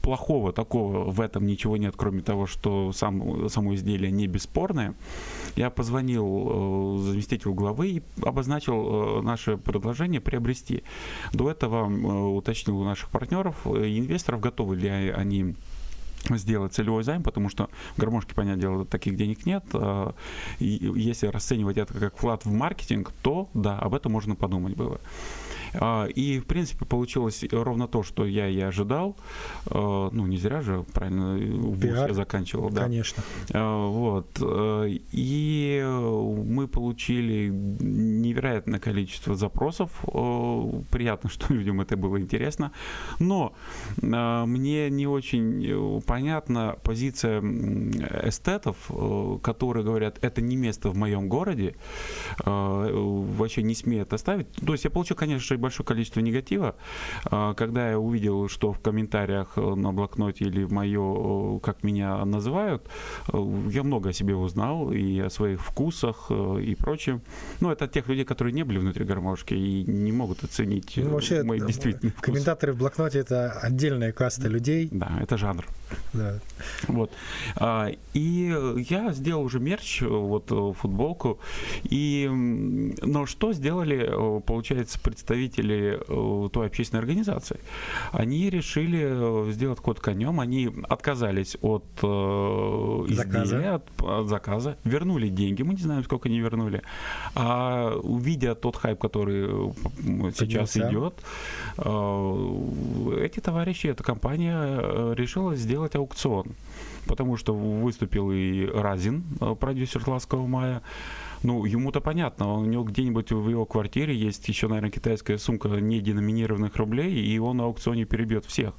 плохого такого в этом ничего нет, кроме того, что сам, само изделие не бесспорное. Я позвонил э, заместителю главы и обозначил э, наше предложение приобрести. До этого э, уточнил у наших партнеров, инвесторов, готовы ли они сделать целевой займ, потому что в гармошке, понятное дело, таких денег нет. И если расценивать это как вклад в маркетинг, то да, об этом можно подумать было. А, и, в принципе, получилось ровно то, что я и ожидал. А, ну, не зря же, правильно, вуз я заканчивал. Да. Конечно. А, вот. И мы получили невероятное количество запросов. Приятно, что людям это было интересно. Но мне не очень понятна позиция эстетов, которые говорят, это не место в моем городе, вообще не смеют оставить. То есть я получил, конечно, большое количество негатива. А, когда я увидел, что в комментариях э, на блокноте или в мое, как меня называют, э, я много о себе узнал и о своих вкусах э, и прочем. Ну, это от тех людей, которые не были внутри гармошки и не могут оценить ну, вообще, мой действительно вкус. Комментаторы в блокноте это отдельная каста людей. Да, это жанр. Да. Вот. А, и я сделал уже мерч, вот футболку. И, но что сделали, получается, представители э, той общественной организации, они решили э, сделать код конем, они отказались от э, изделия, от, от заказа, вернули деньги, мы не знаем, сколько они вернули, а увидя тот хайп, который сейчас Поднялся. идет, эти товарищи, эта компания решила сделать аукцион, потому что выступил и Разин, продюсер «Ласкового мая», ну, ему-то понятно, у него где-нибудь в его квартире есть еще, наверное, китайская сумка неденоминированных рублей, и он на аукционе перебьет всех.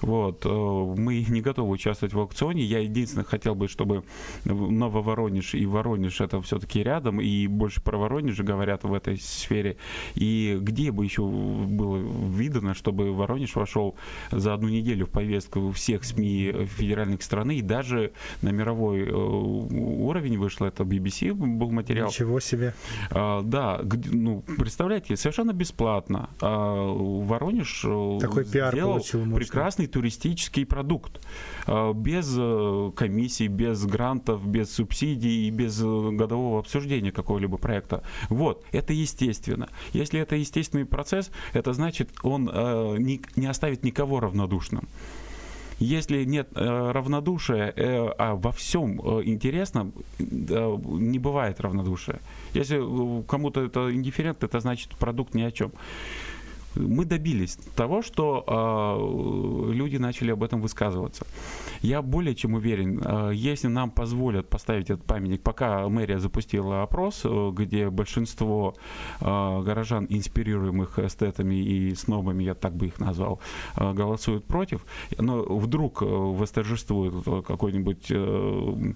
Вот. Э, мы не готовы участвовать в аукционе. Я единственное хотел бы, чтобы Нововоронеж и Воронеж это все-таки рядом, и больше про Воронеж говорят в этой сфере. И где бы еще было видно, чтобы Воронеж вошел за одну неделю в повестку всех СМИ федеральных страны, и даже на мировой э, уровень вышло, это BBC был материал, материал. Ничего себе. А, да, ну, представляете, совершенно бесплатно. А, Воронеж э, Такой пиар сделал получил, прекрасный туристический продукт. А, без э, комиссий, без грантов, без субсидий и без э, годового обсуждения какого-либо проекта. Вот, это естественно. Если это естественный процесс, это значит, он не, не оставит никого равнодушным. Если нет э, равнодушия, э, а во всем э, интересно, э, не бывает равнодушия. Если кому-то это индифферентно, это значит продукт ни о чем мы добились того, что э, люди начали об этом высказываться. Я более чем уверен, э, если нам позволят поставить этот памятник, пока мэрия запустила опрос, э, где большинство э, горожан, инспирируемых эстетами и снобами, я так бы их назвал, э, голосуют против, но вдруг э, восторжествует какой-нибудь э,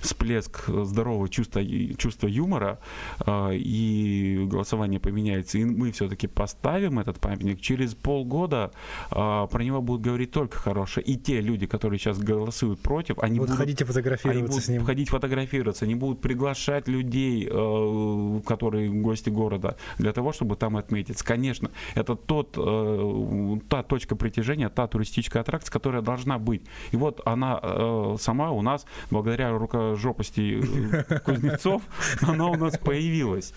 всплеск здорового чувства, чувства юмора, э, и голосование поменяется, и мы все-таки поставим этот памятник, через полгода э, про него будут говорить только хорошее. И те люди, которые сейчас голосуют против, они вот будут... ходите фотографироваться они будут с ним. ходить фотографироваться, они будут приглашать людей, э, которые гости города, для того, чтобы там отметиться. Конечно, это тот, э, та точка притяжения, та туристическая аттракция, которая должна быть. И вот она э, сама у нас, благодаря рукожопости э, кузнецов, она у нас появилась.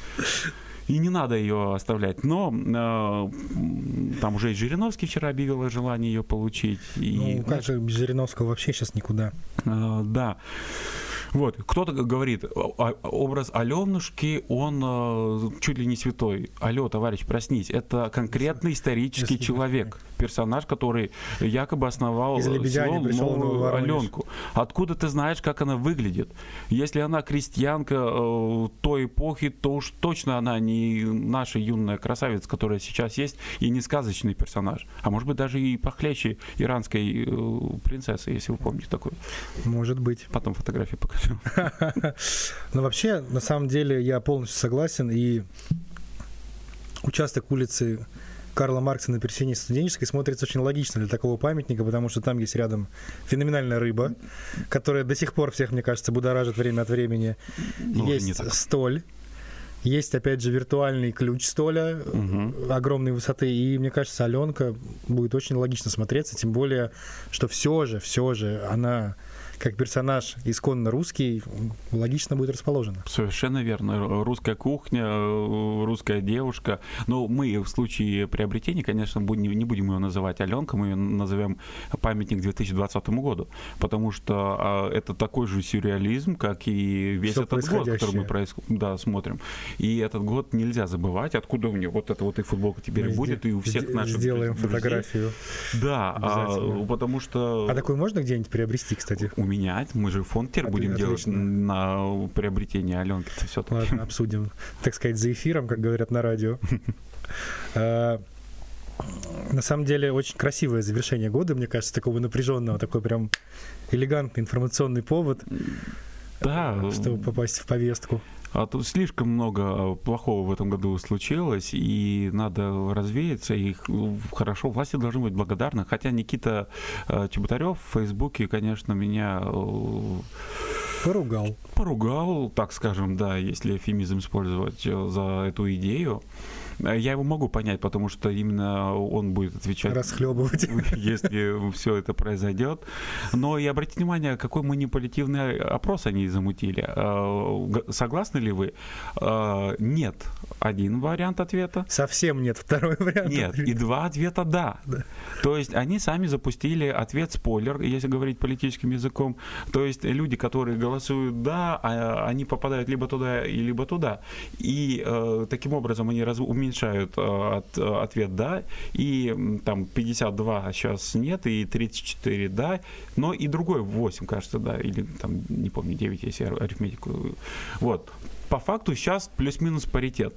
И не надо ее оставлять. Но э, там уже и Жириновский вчера объявил желание ее получить. И, ну, как же без Жириновского вообще сейчас никуда. Э, да. Вот, кто-то говорит, образ Аленушки, он э, чуть ли не святой. Алло, товарищ, проснись. Это конкретный исторический Если человек, персонаж, который якобы основал село Аленку. Откуда ты знаешь, как она выглядит? Если она крестьянка э, той эпохи, то уж точно она не наша юная красавица, которая сейчас есть, и не сказочный персонаж. А может быть, даже и похлеще иранской э, принцессы, если вы помните такое. Может быть. Потом фотографии покажу. Ну, вообще, на самом деле, я полностью согласен. И участок улицы Карла Маркса на пересечении студенческой смотрится очень логично для такого памятника, потому что там есть рядом феноменальная рыба, которая до сих пор всех, мне кажется, будоражит время от времени. Ну, есть столь. Есть, опять же, виртуальный ключ столя угу. огромной высоты. И мне кажется, Аленка будет очень логично смотреться, тем более, что все же, все же она как персонаж исконно русский, логично будет расположена. Совершенно верно. Русская кухня, русская девушка. Но мы в случае приобретения, конечно, не будем ее называть Аленка, мы ее назовем памятник 2020 году, потому что а, это такой же сюрреализм, как и весь Все этот год, который мы проис... да, смотрим. И этот год нельзя забывать, откуда у нее вот эта вот и футболка теперь мы будет, и у всех наших Сделаем друзей. фотографию. Да, а, потому что... А такой можно где-нибудь приобрести, кстати? У менять. Мы же фонд теперь будем Отлично. делать на приобретение Аленки. Все Ладно, обсудим. Так сказать, за эфиром, как говорят на радио. А, на самом деле очень красивое завершение года, мне кажется, такого напряженного, такой прям элегантный информационный повод, да. чтобы попасть в повестку. А тут слишком много плохого в этом году случилось, и надо развеяться, и хорошо, власти должны быть благодарны. Хотя Никита э, Чеботарев в Фейсбуке, конечно, меня э, Поругал. Поругал, так скажем, да, если эфемизм использовать э, за эту идею. Э, я его могу понять, потому что именно он будет отвечать. Расхлебывать. Если все это произойдет. Но и обратите внимание, какой манипулятивный опрос они замутили. Э, согласны ли вы? Э, нет. Один вариант ответа. Совсем нет. Второй вариант. Нет. Ответа. И два ответа да. да. То есть они сами запустили ответ спойлер, если говорить политическим языком. То есть люди, которые голосуют да, а, они попадают либо туда, либо туда. И таким образом они раз, уменьшают э, от, э, ответ «да», и там 52 сейчас нет, и 34 «да», но и другой 8, кажется, да, или там, не помню, 9, если арифметику. Вот. По факту сейчас плюс-минус паритет.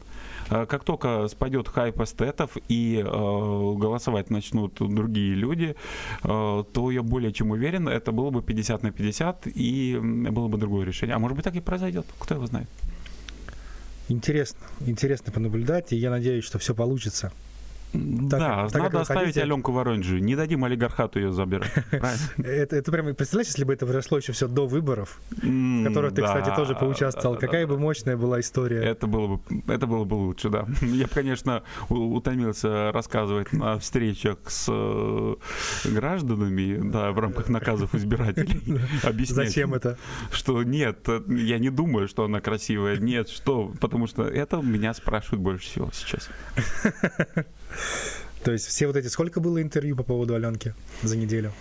Э, как только спадет хайп эстетов и э, голосовать начнут другие люди, э, то я более чем уверен, это было бы 50 на 50, и было бы другое решение. А может быть так и произойдет, кто его знает. Интересно, интересно понаблюдать, и я надеюсь, что все получится. Так, да, так, надо оставить хотите... Аленку Воронежу. Не дадим олигархату ее забирать. это, это прямо, представляешь, если бы это произошло еще все до выборов, в которых ты, кстати, тоже поучаствовал, какая бы мощная была история. Это было бы, это было бы лучше, да. Я, конечно, утомился рассказывать на встречах с э, гражданами, да, в рамках наказов избирателей. Объяснять. Зачем это? Что нет, я не думаю, что она красивая. Нет, что, потому что это меня спрашивают больше всего сейчас. То есть все вот эти... Сколько было интервью по поводу Аленки за неделю?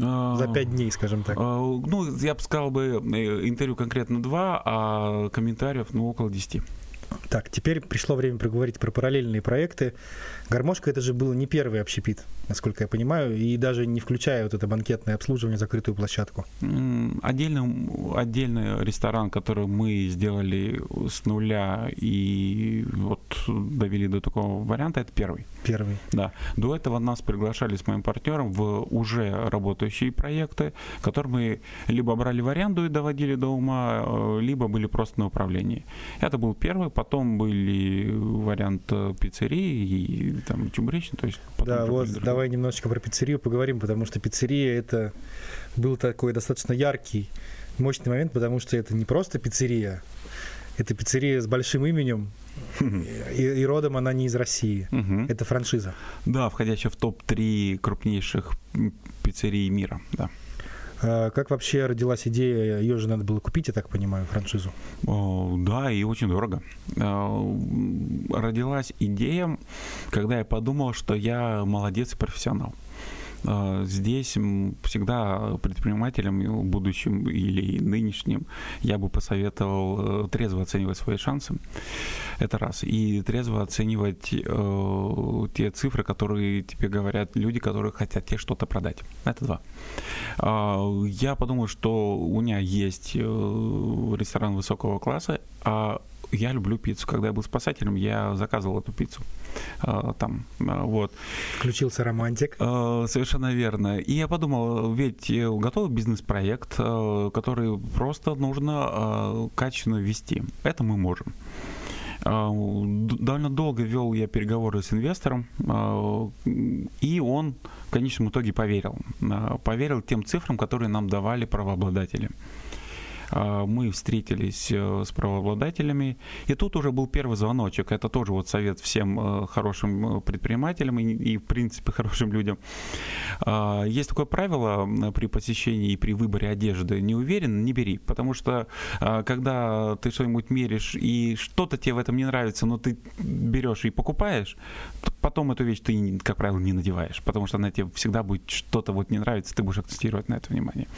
А, за пять дней, скажем так. А, ну, я бы сказал бы, э, интервью конкретно два, а комментариев, ну, около десяти. Так, теперь пришло время проговорить про параллельные проекты. Гармошка это же был не первый общепит, насколько я понимаю, и даже не включая вот это банкетное обслуживание, закрытую площадку. Отдельный, отдельный ресторан, который мы сделали с нуля и вот довели до такого варианта, это первый. Первый. Да. До этого нас приглашали с моим партнером в уже работающие проекты, которые мы либо брали в аренду и доводили до ума, э, либо были просто на управлении. Это был первый, потом были вариант пиццерии и там чебуречный, то есть... Да, вот давай немножечко про пиццерию поговорим, потому что пиццерия это был такой достаточно яркий, мощный момент, потому что это не просто пиццерия, это пиццерия с большим именем, и, и родом она не из России. Угу. Это франшиза. Да, входящая в топ-3 крупнейших пиццерий мира, да. А как вообще родилась идея? Ее же надо было купить, я так понимаю, франшизу. Да, и очень дорого. А, родилась идея, когда я подумал, что я молодец и профессионал. А, здесь всегда предпринимателям, будущим или нынешним, я бы посоветовал э, трезво оценивать свои шансы. Это раз. И трезво оценивать э, те цифры, которые тебе говорят люди, которые хотят тебе что-то продать. Это два. Э, я подумал, что у меня есть э, ресторан высокого класса, а я люблю пиццу. Когда я был спасателем, я заказывал эту пиццу. Uh, там, uh, вот. Включился романтик. Uh, совершенно верно. И я подумал, ведь готовый бизнес-проект, который просто нужно качественно вести. Это мы можем. Довольно долго вел я переговоры с инвестором, и он в конечном итоге поверил. Поверил тем цифрам, которые нам давали правообладатели. А, мы встретились э, с правообладателями, и тут уже был первый звоночек. Это тоже вот совет всем э, хорошим э, предпринимателям и, и в принципе, хорошим людям. А, есть такое правило при посещении и при выборе одежды. Не уверен, не бери, потому что а, когда ты что-нибудь меришь и что-то тебе в этом не нравится, но ты берешь и покупаешь, потом эту вещь ты, как правило, не надеваешь, потому что она тебе всегда будет что-то вот не нравится, ты будешь акцентировать на это внимание.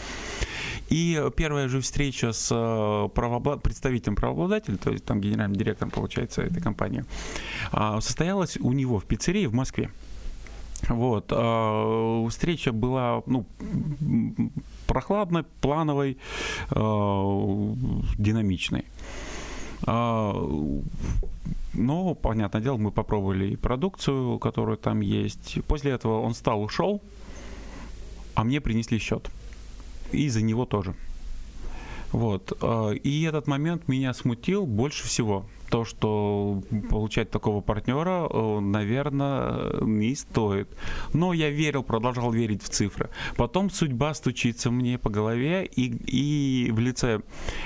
И первая же встреча с э, правоблад... представителем правообладателя, то есть там генеральным директором, получается, этой компании, а, состоялась у него в пиццерии в Москве. Вот. А, встреча была ну, прохладной, плановой, а, динамичной. Но, понятное дело, мы попробовали и продукцию, которая там есть. После этого он встал, ушел, а мне принесли счет и за него тоже. Вот. Э, и этот момент меня смутил больше всего. То, что получать такого партнера, э, наверное, не стоит. Но я верил, продолжал верить в цифры. Потом судьба стучится мне по голове, и, и в лице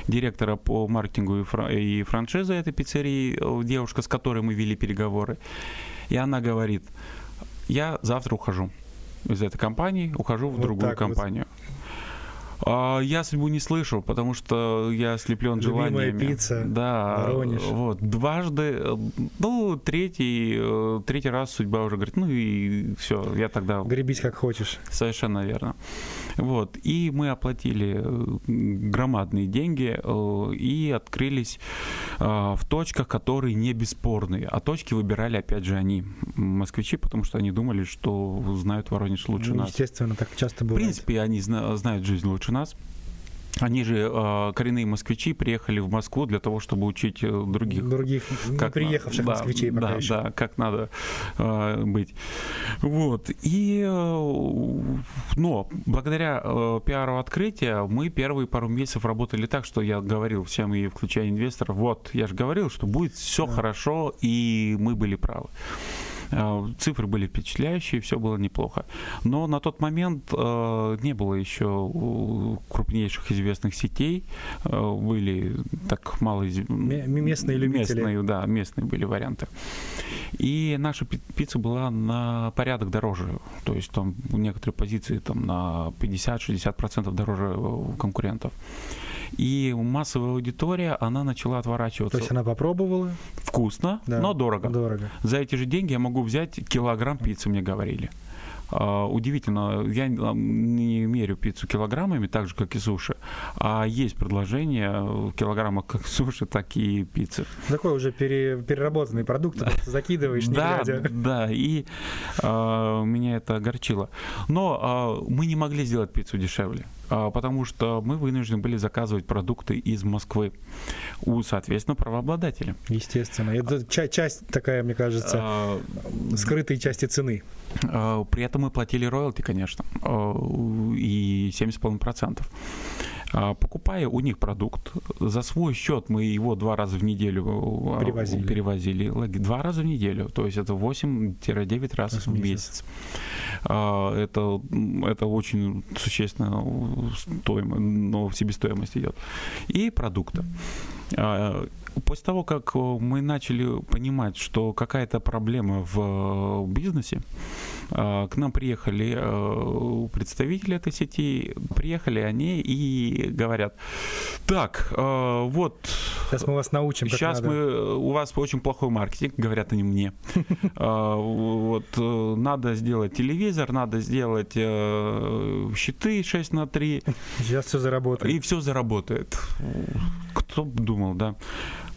директора по маркетингу и, фра- и франшизы этой пиццерии, э, девушка, с которой мы вели переговоры, и она говорит, я завтра ухожу из этой компании, ухожу в вот другую компанию. Вот. А, я судьбу не слышу, потому что я ослеплен Любимая желаниями. пицца, да, Воронеж. Вот, дважды, ну, третий, э, третий раз судьба уже говорит, ну и все, я тогда... Гребись как хочешь. Совершенно верно. Вот, и мы оплатили э, громадные деньги э, и открылись в точках, которые не бесспорные. А точки выбирали, опять же, они, москвичи, потому что они думали, что знают Воронеж лучше ну, нас. Естественно, так часто бывает. В принципе, они знают жизнь лучше нас. Они же э, коренные москвичи приехали в Москву для того, чтобы учить э, других. Других как приехавших на... москвичей да, пока да, еще. Да, как надо э, быть. Вот. И, э, но благодаря э, пиару открытия мы первые пару месяцев работали так, что я говорил всем, и включая инвесторов, вот, я же говорил, что будет все да. хорошо, и мы были правы. Э, цифры были впечатляющие, все было неплохо. Но на тот момент э, не было еще крупнейших известных сетей. Э, были так мало... Местные любители. Местные, да, местные были варианты. И наша пицца была на порядок дороже. То есть там некоторые позиции там на 50-60% дороже конкурентов. И массовая аудитория, она начала отворачиваться. То есть она попробовала? Вкусно, да. но дорого. Дорого. За эти же деньги я могу взять килограмм пиццы, мне говорили. А, удивительно, я не мерю пиццу килограммами, так же, как и суши, а есть предложение в килограммах как суши, так и пиццы. Такой уже пере, переработанный продукт, закидываешь, не да, глядя. Да, и а, меня это огорчило. Но а, мы не могли сделать пиццу дешевле. А, потому что мы вынуждены были заказывать продукты из Москвы у, соответственно, правообладателя. Естественно. Это ча- часть такая, мне кажется, а, скрытой части цены. А, при этом мы платили роялти, конечно, и 7,5%. А, покупая у них продукт, за свой счет мы его два раза в неделю а, перевозили. перевозили. Два раза в неделю, то есть это 8-9 раз в месяц. А, это, это очень существенно стоимость, но в себестоимость идет. И продукты. После того, как мы начали понимать, что какая-то проблема в бизнесе, а, к нам приехали э, представители этой сети, приехали они и говорят, так, э, вот... Сейчас мы вас научим, Сейчас надо. мы, у вас очень плохой маркетинг, говорят они мне. Вот, э, надо сделать телевизор, надо сделать щиты 6 на 3. Сейчас все заработает. И все заработает. Кто бы думал, да.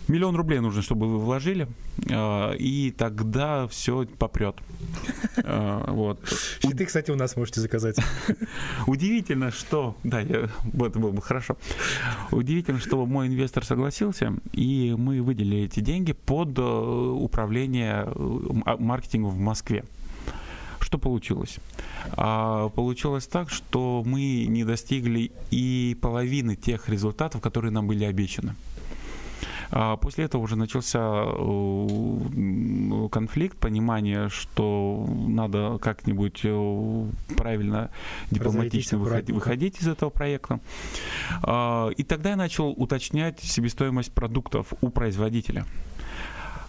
Миллион рублей нужно, чтобы вы вложили, а, и тогда все попрет. А, вот. Щиты, кстати, у нас можете заказать. Удивительно, что... Да, я... это было бы хорошо. Удивительно, что мой инвестор согласился, и мы выделили эти деньги под э, управление э, маркетингом в Москве. Что получилось? А, получилось так, что мы не достигли и половины тех результатов, которые нам были обещаны. А после этого уже начался э, конфликт, понимание, что надо как-нибудь э, правильно, дипломатично выходить, выходить из этого проекта. А, и тогда я начал уточнять себестоимость продуктов у производителя.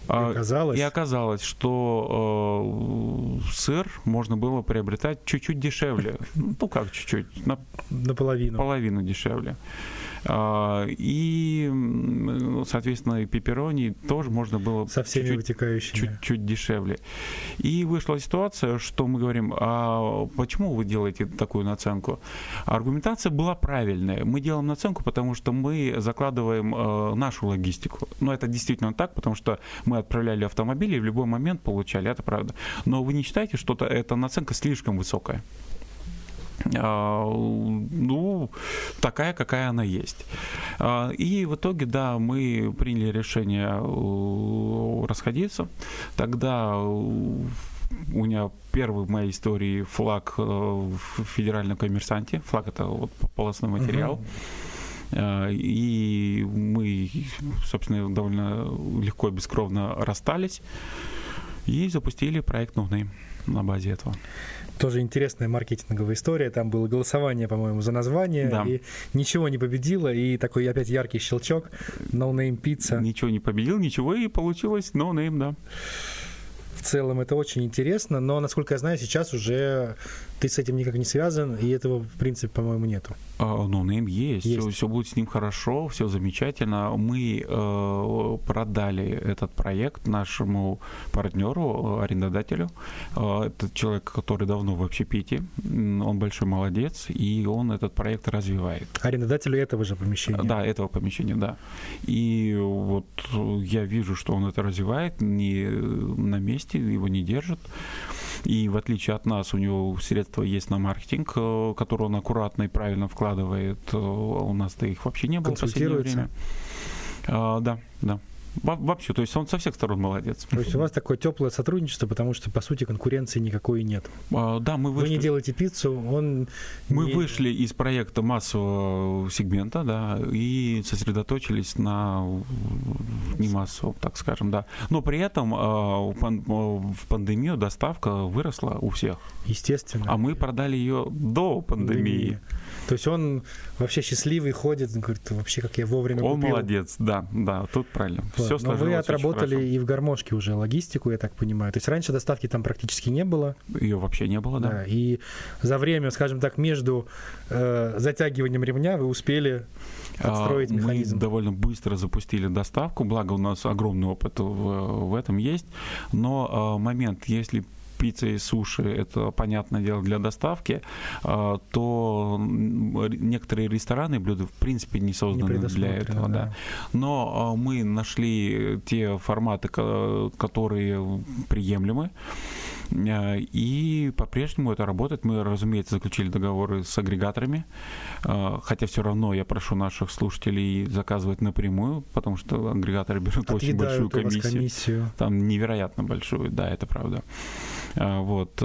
И а, оказалось, и оказалось что э, сыр можно было приобретать чуть-чуть дешевле. Ну как чуть-чуть? На, Наполовину. Половину дешевле. А, и, ну, соответственно, и пепперони тоже можно было со всеми чуть-чуть, вытекающими чуть-чуть дешевле. И вышла ситуация, что мы говорим, а почему вы делаете такую наценку? Аргументация была правильная. Мы делаем наценку, потому что мы закладываем э, нашу логистику. Но это действительно так, потому что мы отправляли автомобили и в любой момент получали, это правда. Но вы не считаете, что эта наценка слишком высокая? А, ну, такая, какая она есть. А, и в итоге, да, мы приняли решение э, расходиться. Тогда у меня первый в моей истории флаг э, в федеральном коммерсанте. Флаг это вот полосной материал. Uh-huh. И мы, собственно, довольно легко и бескровно расстались и запустили проект No на базе этого. Тоже интересная маркетинговая история. Там было голосование, по-моему, за название. Да. И ничего не победило. И такой опять яркий щелчок. No Name Pizza. Ничего не победил, ничего и получилось No Name, да. В целом это очень интересно, но, насколько я знаю, сейчас уже ты с этим никак не связан, и этого, в принципе, по-моему, нету. Uh, no name есть, есть. Все, все будет с ним хорошо, все замечательно. Мы э, продали этот проект нашему партнеру, арендодателю. Э, это человек, который давно в общепите, он большой молодец, и он этот проект развивает. Арендодателю этого же помещения? Да, этого помещения, да. И вот я вижу, что он это развивает не на месте, его не держит. И в отличие от нас, у него средства есть на маркетинг, э, который он аккуратно и правильно вкладывает. Э, у нас-то их вообще не было в последнее время. А, да, да. Вообще, то есть он со всех сторон молодец. То есть у вас такое теплое сотрудничество, потому что, по сути, конкуренции никакой нет. А, да, мы вышли... Вы не делаете пиццу, он... Мы не... вышли из проекта массового сегмента, да, и сосредоточились на не массовом, так скажем, да. Но при этом а, в пандемию доставка выросла у всех. Естественно. А мы продали ее до пандемии. пандемии. То есть он вообще счастливый ходит, говорит, вообще как я вовремя Он купил. молодец, да, да, тут правильно. Вот. Все Но вы отработали и в гармошке уже логистику, я так понимаю. То есть раньше доставки там практически не было. Ее вообще не было, да. да и за время, скажем так, между э, затягиванием ремня вы успели отстроить а, механизм. Мы довольно быстро запустили доставку, благо у нас огромный опыт в, в этом есть. Но э, момент, если пицца и суши это понятное дело для доставки, а, то некоторые рестораны блюда в принципе не созданы не для этого, да. да. Но мы нашли те форматы, которые приемлемы. Э, и по-прежнему это работает. Мы, разумеется, заключили договоры с агрегаторами, э, хотя все равно я прошу наших слушателей заказывать напрямую, потому что агрегаторы берут Отъедают очень большую комиссию. комиссию. Там невероятно большую, да, это правда. Э, вот.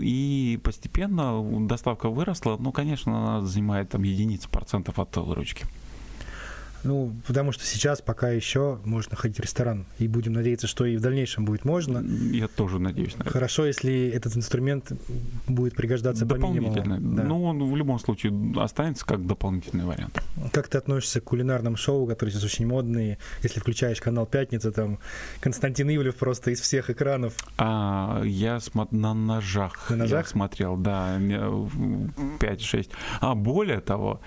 И постепенно доставка выросла. Ну, конечно, она занимает там единицу процентов от выручки. Ну, потому что сейчас пока еще можно ходить в ресторан. И будем надеяться, что и в дальнейшем будет можно. Я тоже надеюсь на это. Хорошо, если этот инструмент будет пригождаться по минимуму. Да. Ну, он в любом случае останется как дополнительный вариант. Как ты относишься к кулинарным шоу, которые сейчас очень модные? Если включаешь канал «Пятница», там Константин Ивлев просто из всех экранов. А, я смо- на ножах. На ножах? Я смотрел, да, 5-6. А более того,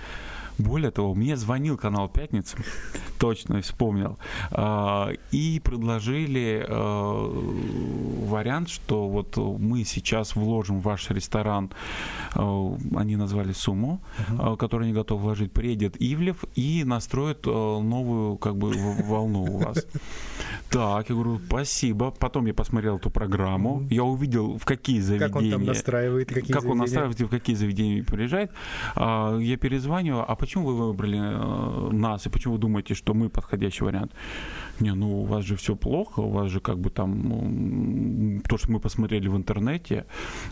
более того, мне звонил канал «Пятница», точно вспомнил, а, и предложили а, вариант, что вот мы сейчас вложим в ваш ресторан, а, они назвали сумму, uh-huh. которую они готовы вложить, приедет Ивлев и настроит новую как бы волну у вас. Так, я говорю, спасибо. Потом я посмотрел эту программу, я увидел, в какие заведения... Как он там настраивает, какие Как он настраивает и в какие заведения приезжает. Я перезваниваю, а почему вы выбрали э, нас, и почему вы думаете, что мы подходящий вариант? Не, ну у вас же все плохо, у вас же как бы там то, что мы посмотрели в интернете,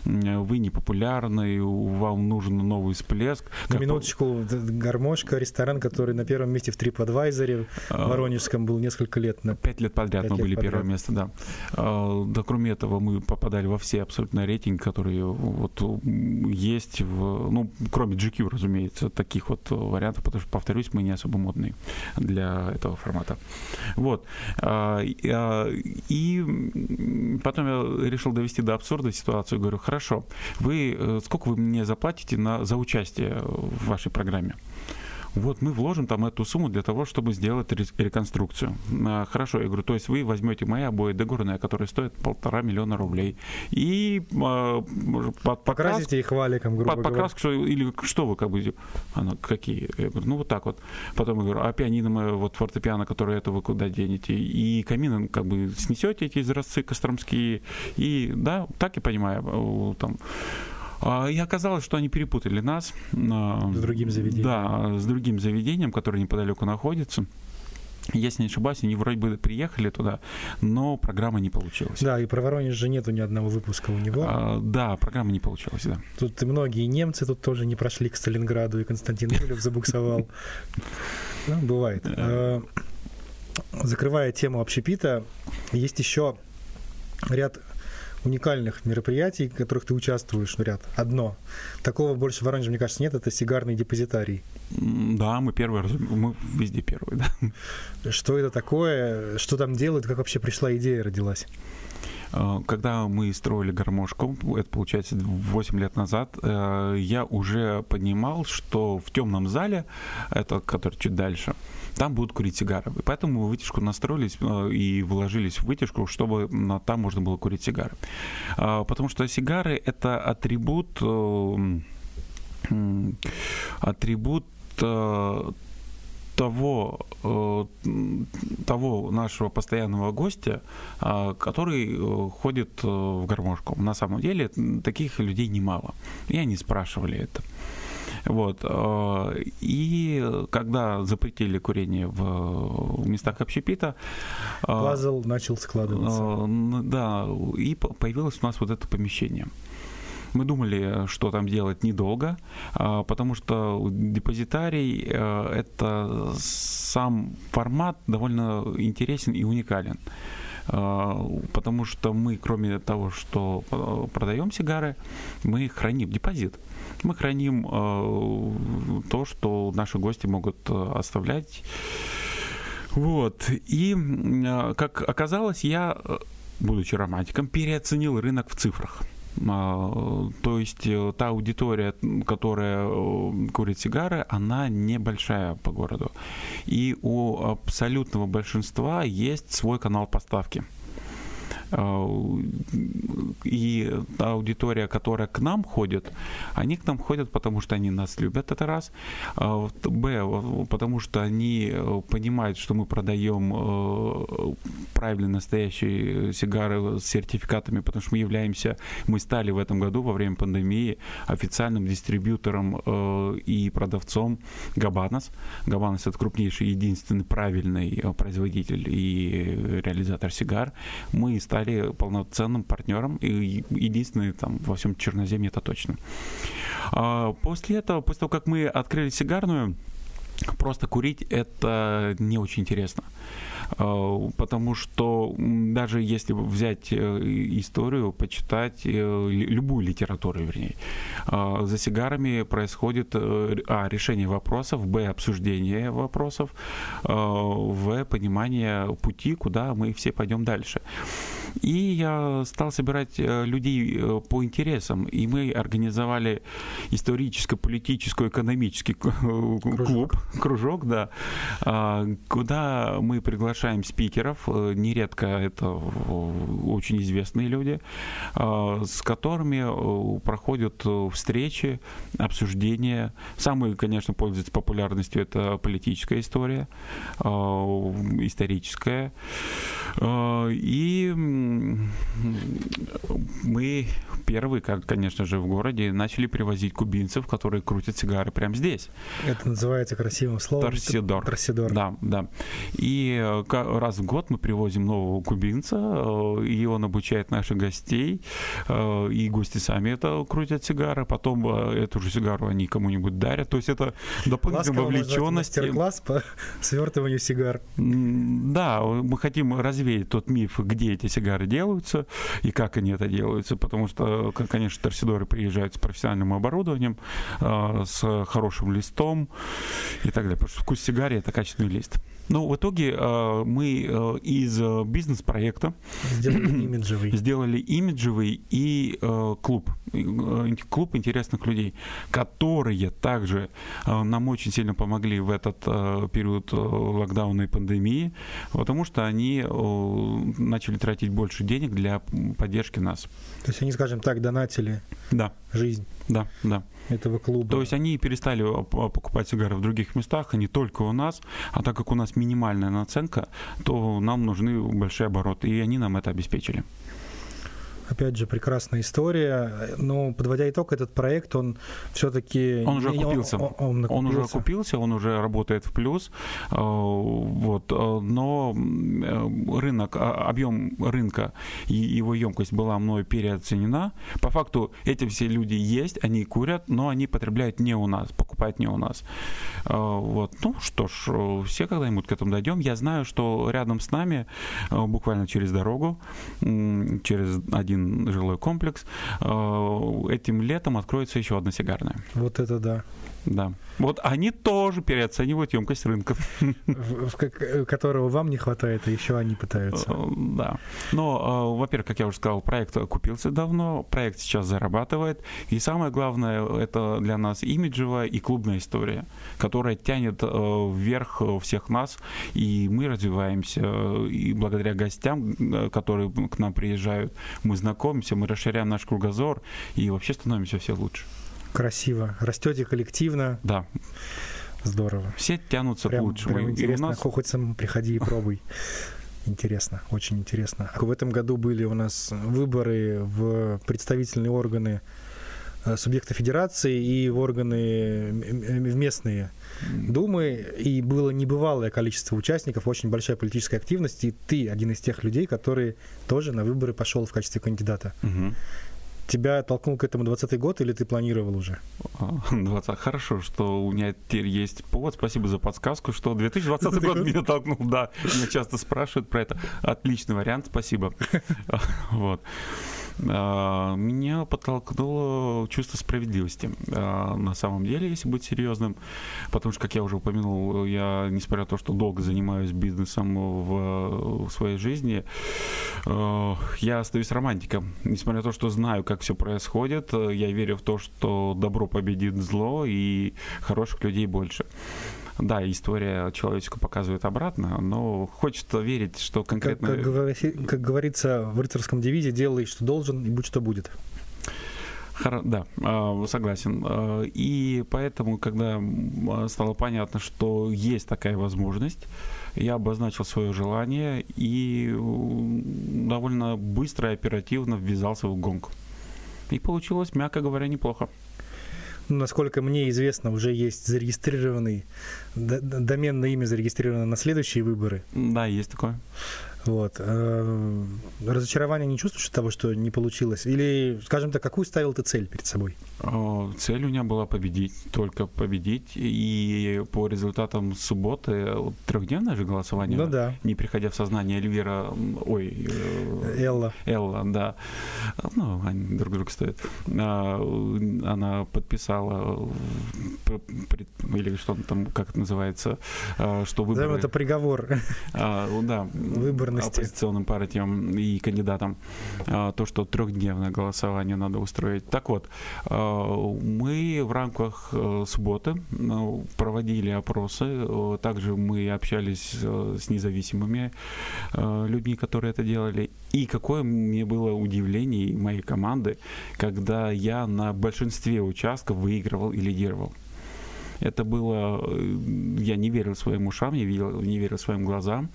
вы не популярны, вам нужен новый всплеск. На минуточку, гармошка, ресторан, который на первом месте в TripAdvisor а, Воронежском был несколько лет. На... Пять лет подряд Пять мы лет были подряд. первое место, да. А, да, кроме этого, мы попадали во все абсолютно рейтинги, которые вот есть, в, ну, кроме GQ, разумеется, таких вот вариантов, потому что, повторюсь, мы не особо модные для этого формата. Вот. А, а, и потом я решил довести до абсурда ситуацию. Говорю, хорошо, вы э, сколько вы мне заплатите на, за участие в вашей программе? Вот мы вложим там эту сумму для того, чтобы сделать реконструкцию. А, хорошо, я говорю, то есть вы возьмете мои обои дегорные, которые стоят полтора миллиона рублей, и а, под, покрасите их валиком, грубо под, покраску, что, или что вы как бы, она, какие? Я говорю, ну вот так вот. Потом я говорю, а пианино мое, вот фортепиано, которое это вы куда денете? И камин как бы снесете эти изразцы костромские, и да, так и понимаю, там а, и оказалось, что они перепутали нас. А, с другим заведением. Да, с другим заведением, которое неподалеку находится. Если не ошибаюсь, они вроде бы приехали туда, но программа не получилась. Да, и про Воронеж же нету ни одного выпуска у него. А, да, программа не получилась, да. Тут и многие немцы тут тоже не прошли к Сталинграду, и Константин Юлев забуксовал. Ну, бывает. А, закрывая тему общепита, есть еще ряд уникальных мероприятий, в которых ты участвуешь, ну, ряд, одно. Такого больше в Воронеже, мне кажется, нет, это сигарный депозитарий. Да, мы первые, мы везде первые, да. Что это такое, что там делают, как вообще пришла идея, родилась? А, когда мы строили гармошку, это получается 8 лет назад, э, я уже понимал, что в темном зале, это который чуть дальше, там будут курить сигары. Поэтому мы вытяжку настроились э, и вложились в вытяжку, чтобы там можно было курить сигары. А, потому что сигары это атрибут э, атрибут э, того, того нашего постоянного гостя, который ходит в гармошку. На самом деле таких людей немало. И они спрашивали это. Вот. Э, и когда запретили курение в местах общепита... Э, Пазл начал складываться. Э, да, и появилось у нас вот это помещение. Мы думали, что там делать недолго, потому что депозитарий – это сам формат довольно интересен и уникален. Потому что мы, кроме того, что продаем сигары, мы храним депозит мы храним э, то, что наши гости могут э, оставлять. Вот. И, э, как оказалось, я, будучи романтиком, переоценил рынок в цифрах. То есть та аудитория, которая курит сигары, она небольшая по городу. И у абсолютного большинства есть свой канал поставки. И аудитория, которая к нам ходит, они к нам ходят, потому что они нас любят, это раз. Б, потому что они понимают, что мы продаем правильно настоящие сигары с сертификатами, потому что мы являемся, мы стали в этом году во время пандемии официальным дистрибьютором и продавцом Габанас. Габанас это крупнейший, единственный правильный производитель и реализатор сигар. Мы стали полноценным партнером и единственный там во всем Черноземье это точно. А после этого, после того, как мы открыли сигарную, просто курить это не очень интересно. Э, потому что даже если взять э, историю, почитать э, любую литературу, вернее, за сигарами происходит а, решение вопросов, б, обсуждение вопросов, в, понимание пути, куда мы все пойдем дальше. И я стал собирать людей по интересам, и мы организовали историческо-политический, экономический клуб, кружок, да, куда мы приглашаем приглашаем спикеров, э, нередко это очень известные люди, э, с которыми э, проходят встречи, обсуждения. Самые, конечно, пользуются популярностью это политическая история, историческая. И мы первые, как, конечно же, в городе начали привозить кубинцев, которые крутят сигары прямо здесь. Это называется красивым словом. Торсидор. Торсидор. Да, да. И раз в год мы привозим нового кубинца, э, и он обучает наших гостей, э, и гости сами это крутят сигары, потом э, эту же сигару они кому-нибудь дарят. То есть это дополнительная вовлеченность. Мастер-класс по свертыванию сигар. Да, мы хотим развеять тот миф, где эти сигары делаются и как они это делаются, потому что, конечно, торсидоры приезжают с профессиональным оборудованием, с хорошим листом и так далее, потому что вкус сигаре – это качественный лист. Ну, в итоге мы э, из э, бизнес-проекта сделали имиджевый, сделали имиджевый и клуб, клуб интересных людей, которые также нам очень сильно помогли в этот период локдауна и пандемии, потому что они начали тратить больше денег для поддержки нас. То есть они, скажем так, донатили да. жизнь. Да, да этого клуба. То есть они перестали а, покупать сигары в других местах, а не только у нас. А так как у нас минимальная наценка, то нам нужны большие обороты, и они нам это обеспечили. Опять же, прекрасная история. Но подводя итог, этот проект, он все-таки... Он уже окупился. Он, он, он, он уже окупился, он уже работает в плюс. Э, вот. Э, но э, рынок, а, объем рынка и его емкость была мной переоценена. По факту эти все люди есть, они курят, но они потребляют не у нас, покупают не у нас. Вот. Ну что ж, все когда-нибудь к этому дойдем. Я знаю, что рядом с нами, буквально через дорогу, через один один жилой комплекс. Э, этим летом откроется еще одна сигарная. Вот это да. Да. Вот они тоже переоценивают емкость рынка. В, которого вам не хватает, а еще они пытаются. Э, да. Но, э, во-первых, как я уже сказал, проект купился давно, проект сейчас зарабатывает. И самое главное, это для нас имиджевая и клубная история, которая тянет э, вверх всех нас, и мы развиваемся. И благодаря гостям, которые к нам приезжают, мы знакомимся, мы расширяем наш кругозор и вообще становимся все лучше. Красиво. Растете коллективно. Да. Здорово. Все тянутся прям, к лучшему. Прям интересно. нас... Хоть сам приходи и пробуй. Интересно, очень интересно. В этом году были у нас выборы в представительные органы э, субъекта федерации и в органы в местные думы, и было небывалое количество участников, очень большая политическая активность, и ты один из тех людей, который тоже на выборы пошел в качестве кандидата. Угу. Тебя толкнул к этому 20 год или ты планировал уже? 20. Хорошо, что у меня теперь есть повод. Спасибо за подсказку, что 2020 год меня толкнул. Да, меня часто спрашивают про это. Отличный вариант, спасибо. Вот. А, меня подтолкнуло чувство справедливости. А, на самом деле, если быть серьезным, потому что, как я уже упомянул, я, несмотря на то, что долго занимаюсь бизнесом в, в своей жизни, а, я остаюсь романтиком. Несмотря на то, что знаю, как все происходит, я верю в то, что добро победит зло и хороших людей больше. Да, история человеческую показывает обратно, но хочется верить, что конкретно... Как, как, как говорится в рыцарском девизе, делай, что должен, и будь что будет. Хоро- Да, а, согласен. А, И поэтому, когда стало понятно, что есть такая возможность, я обозначил свое желание и довольно быстро и оперативно ввязался в гонку. И получилось, мягко говоря, неплохо. Насколько мне известно, уже есть зарегистрированный, доменное имя зарегистрировано на следующие выборы. Да, есть такое. Вот. э, Разочарования не чувствуешь от того, что не получилось? Или, скажем так, какую ставил ты цель перед собой? А, Цель у меня была победить, только победить. И по результатам субботы, трехдневное же голосование, Ну да. не приходя в сознание, Эльвира, ой, э, Элла. Элла, да. Ну, они друг друга стоят. Она подписала, э, или что там, как это называется, что Назовем выборы... это приговор. а, да, Выборности. оппозиционным партиям и кандидатам, а, то, что трехдневное голосование надо устроить. Так вот, а, мы в рамках э, субботы ну, проводили опросы, э, также мы общались э, с независимыми людьми, которые это делали. И какое мне было удивление моей команды, когда я на большинстве участков выигрывал и лидировал. Это было... Я не верил своим ушам, видел, не верил своим глазам.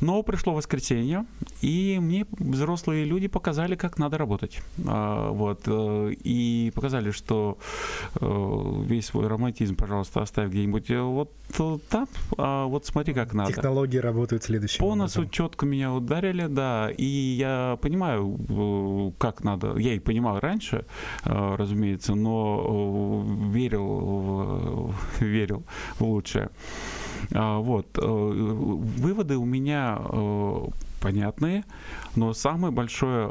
Но пришло воскресенье, и мне взрослые люди показали, как надо работать. А, вот, э, и показали, что э, весь свой романтизм, пожалуйста, оставь где-нибудь э, вот там, а вот смотри, как надо. Технологии работают следующим По носу образом. четко меня ударили, да, и я понимаю, как надо. Я и понимал раньше, разумеется, но верил, верил в лучшее. А, Вот. э, Выводы у меня э, понятные, но самое большое,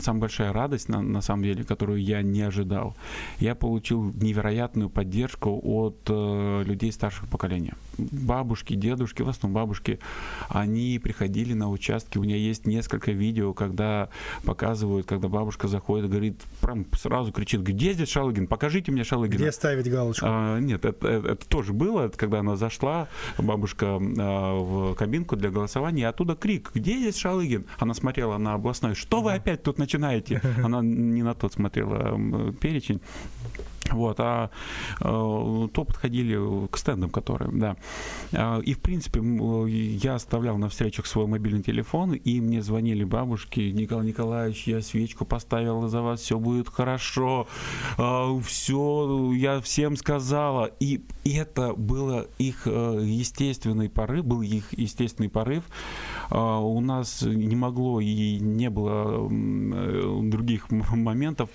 самая большая радость, на, на самом деле, которую я не ожидал, я получил невероятную поддержку от э, людей старшего поколения. Бабушки, дедушки, в основном бабушки, они приходили на участки. У меня есть несколько видео, когда показывают, когда бабушка заходит говорит, прям сразу кричит, где здесь Шалыгин? Покажите мне Шалыгина. Где ставить галочку? А, нет, это, это- это тоже было, это когда она зашла, бабушка а, в кабинку для голосования, и оттуда крик, где здесь Шалыгин? Она смотрела на областной, что вы опять тут начинаете? Она не на тот смотрела перечень. Вот, а э, то подходили к стендам, которые, да. А, И, в принципе, м, я оставлял на встречах свой мобильный телефон, и мне звонили бабушки, Николай Николаевич, я свечку поставила за вас, все будет хорошо, все, я всем сказала. И, это было их э, естественный порыв, был их естественный порыв. А, У нас не могло и не было э, других моментов,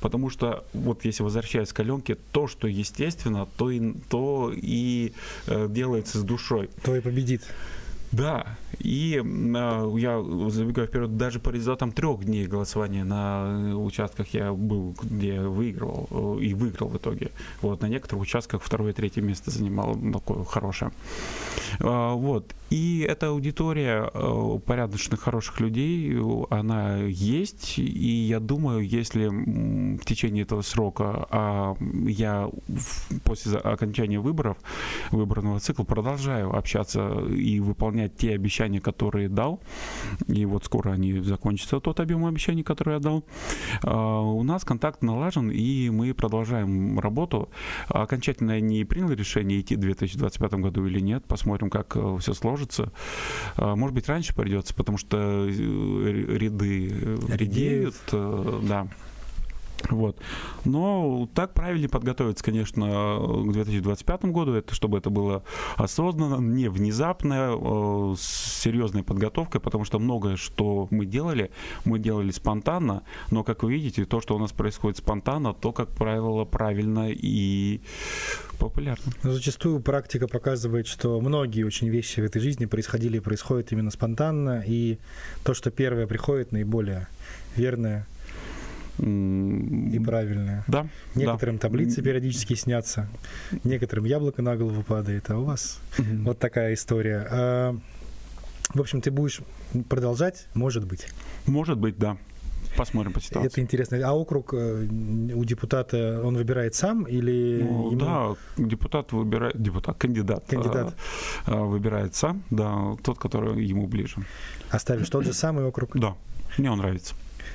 потому что, вот если возвращаясь к Аленке, то, что естественно, то и, то и э, делается с душой. Твой победит. Да, и а, я забегаю вперед, даже по результатам трех дней голосования на э, участках я был, где выигрывал э, и выиграл в итоге. Вот на некоторых участках второе и третье место занимал такое хорошее. А, Вот. И эта аудитория э, порядочных, хороших людей, э, она есть. И я думаю, если в течение этого срока а я после окончания выборов, выборного цикла продолжаю общаться и выполнять те обещания, которые дал, и вот скоро они закончатся, тот объем обещаний, который я дал, а, у нас контакт налажен, и мы продолжаем работу. Окончательно я не принял решение идти в 2025 году или нет, посмотрим, как все сложится. А, Может быть, раньше придется, потому что э, ряды э, Редеют. э, да. Вот. Но так правильнее подготовиться, конечно, к 2025 году, это, чтобы это было осознанно, не внезапно, э, с серьезной подготовкой, потому что многое, что мы делали, мы делали спонтанно, но, как вы видите, то, что у нас происходит спонтанно, то, как правило, правильно и популярно. Но зачастую практика показывает, что многие очень вещи в этой жизни происходили и происходят именно спонтанно, и то, что первое приходит, наиболее верное и правильное. Да, Некоторым да. таблицы периодически снятся, некоторым яблоко на голову падает, а у вас Мгм. вот такая история. А, В общем, ты будешь продолжать, может быть. Может быть, да. посмотрим по ситуации. Это интересно. А округ э, у депутата он выбирает сам или Ну, ему- Да, депутат выбирает, депутат, кандидат, Кандидат. э, э, выбирает сам, да, тот, который ему ближе. оставишь тот же самый округ? Да, мне он нравится.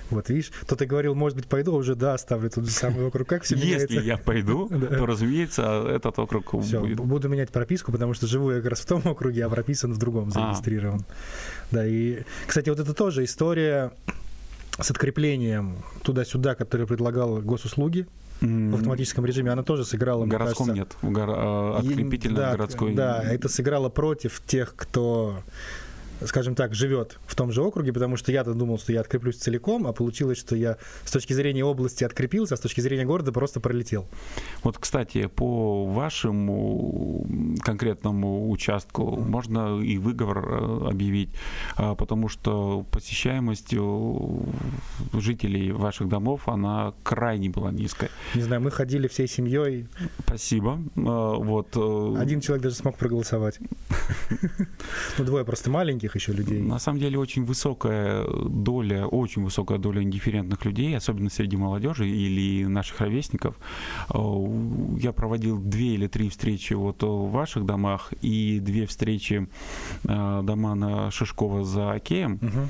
Вот видишь, то ты говорил, может быть, пойду, а уже да, оставлю тот же самый округ. Как все меняется? Если я пойду, то, разумеется, этот округ будет. буду менять прописку, потому что живу я как раз в том округе, а прописан в другом, зарегистрирован. Да, и, кстати, вот это тоже история с откреплением туда-сюда, которую предлагал госуслуги в автоматическом режиме, она тоже сыграла, В городском кажется, нет. В гор- э, Открепительно да, городской. Да, это сыграло против тех, кто скажем так, живет в том же округе, потому что я-то думал, что я откреплюсь целиком, а получилось, что я с точки зрения области открепился, а с точки зрения города просто пролетел. Вот, кстати, по вашему конкретному участку можно и выговор э, объявить, а, потому что посещаемость у жителей ваших домов, она крайне была низкая. Не знаю, мы ходили всей семьей, Спасибо. А, Вот. э, один человек даже смог проголосовать. Ну, двое просто маленьких еще людей. На самом деле очень высокая доля, очень высокая доля индифферентных людей, особенно среди молодежи или наших ровесников. Э, Я проводил две или три встречи вот в ваших домах и две встречи э, дома на Шишкова за Океем Мгм.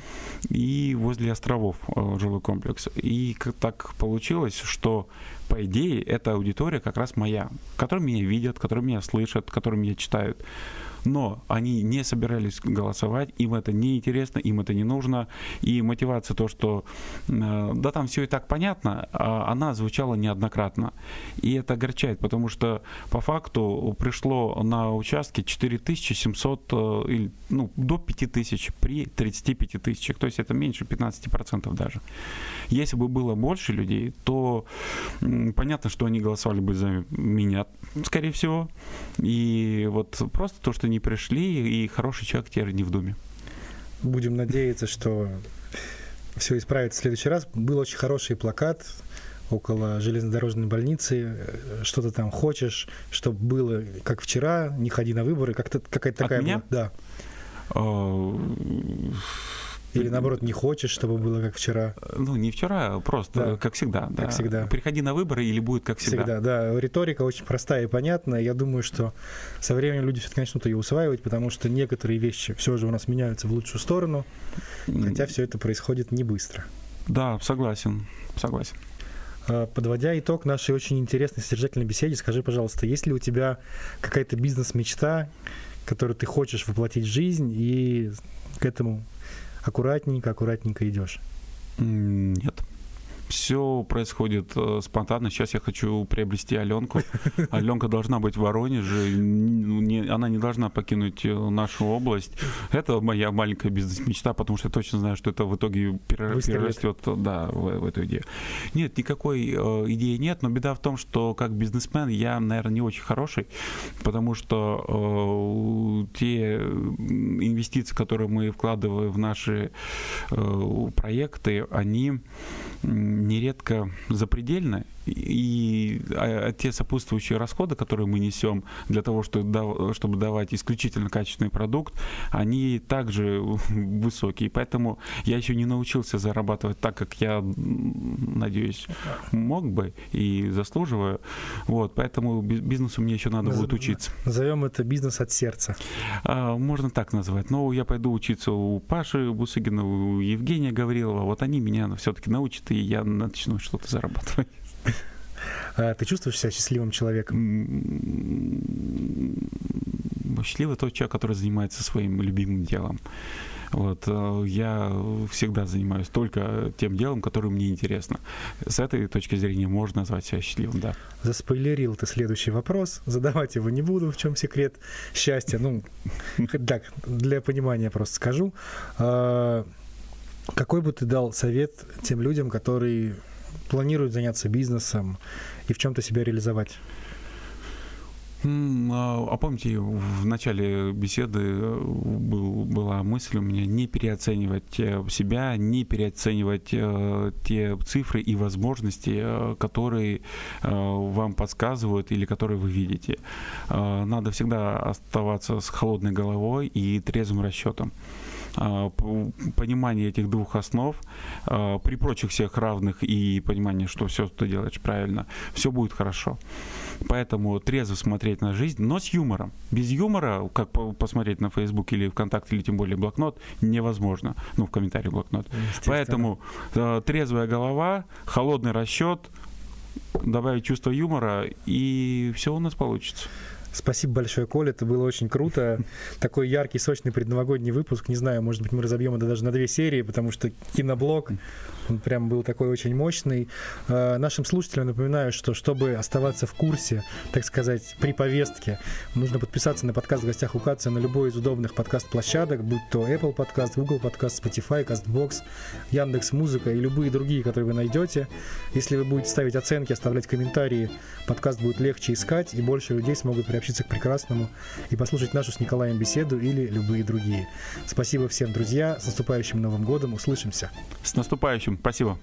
и возле островов э, жилой комплекс. И так получилось, что по идее эта аудитория как раз моя, которые меня видят, которые меня слышат, которые меня читают. Но они не собирались голосовать, им это не интересно, им это не нужно. И мотивация то, что э, да там все и так понятно, а она звучала неоднократно. И это огорчает, потому что по факту пришло на участке 4700 э, ну, до 5000 при 35 тысячах. То есть это меньше 15% даже. Если бы было больше людей, то понятно, что они голосовали бы за меня, скорее всего. И вот просто то, что не пришли, и хороший человек теперь не в Думе. Будем надеяться, что все исправится в следующий раз. Был очень хороший плакат около железнодорожной больницы. Что ты там хочешь, чтобы было как вчера, не ходи на выборы. Как-то какая-то От такая меня? была. Да. Или наоборот, не хочешь, чтобы было как вчера. Ну, не вчера, а просто, Да. как всегда. да. всегда. Приходи на выборы или будет как всегда. Всегда, да. Риторика очень простая и понятная. Я думаю, что со временем люди все-таки начнут ее усваивать, потому что некоторые вещи все же у нас меняются в лучшую сторону, хотя все это происходит не быстро. Да, согласен, согласен. А, Подводя итог нашей очень интересной содержательной беседе, скажи, пожалуйста, есть ли у тебя какая-то бизнес-мечта, которую ты хочешь воплотить в жизнь, и к этому аккуратненько, аккуратненько идешь? Нет. Все происходит э, спонтанно. Сейчас я хочу приобрести Аленку. Аленка должна быть в Воронеже. Н- не- она не должна покинуть э, нашу область. Это моя маленькая бизнес-мечта, потому что я точно знаю, что это в итоге перерастет да, в, в эту идею. Нет, никакой э, идеи нет, но беда в том, что как бизнесмен я, наверное, не очень хороший, потому что э, те инвестиции, которые мы вкладываем в наши э, проекты, они нередко запредельны, и а, те сопутствующие расходы, которые мы несем для того, чтобы, чтобы давать исключительно качественный продукт, они также высокие. Поэтому я еще не научился зарабатывать так, как я, надеюсь, мог бы и заслуживаю. Вот, поэтому би- бизнесу мне еще надо Наз- будет учиться. Назовем это бизнес от сердца. А, можно так назвать. Но я пойду учиться у Паши Бусыгина, у Евгения Гаврилова. Вот они меня все-таки научат, и я начну что-то зарабатывать. А Ты чувствуешь себя счастливым человеком? Счастливый тот человек, который занимается своим любимым делом. Вот, э, я всегда занимаюсь только тем делом, которое мне интересно. С этой точки зрения можно назвать себя счастливым, да. Заспойлерил ты следующий вопрос. Задавать его не буду, в чем секрет счастья. Ну, так, для понимания просто скажу. А, Какой бы ты дал совет тем людям, которые планируют заняться бизнесом и в чем-то себя реализовать? А а помните, в начале беседы э, был, была мысль у меня не переоценивать э, себя, не переоценивать э, те цифры и возможности, э, которые э, вам подсказывают или которые вы видите. Э, Надо всегда оставаться с холодной головой и трезвым расчетом. А, понимание этих двух основ, а, при прочих всех равных и понимание, что все, что ты делаешь правильно, все будет хорошо. Поэтому трезво смотреть на жизнь, но с юмором. Без юмора, как посмотреть на Facebook или ВКонтакте, или тем более блокнот, невозможно. Ну, в комментарии блокнот. Поэтому э, трезвая голова, холодный расчет, добавить чувство юмора, и все у нас получится. Спасибо большое, Коля, это было очень круто. Такой яркий, сочный предновогодний выпуск. Не знаю, может быть, мы разобьем это даже на две серии, потому что киноблог, он прям был такой очень мощный. Э, нашим слушателям напоминаю, что чтобы оставаться в курсе, так сказать, при повестке, нужно подписаться на подкаст в гостях у Каца на любой из удобных подкаст-площадок, будь то Apple подкаст, Google подкаст, Spotify, CastBox, Яндекс Музыка и любые другие, которые вы найдете. Если вы будете ставить оценки, оставлять комментарии, подкаст будет легче искать, и больше людей смогут приобщиться приобщиться к прекрасному и послушать нашу с Николаем беседу или любые другие. Спасибо всем, друзья. С наступающим Новым годом. Услышимся. С наступающим. Спасибо.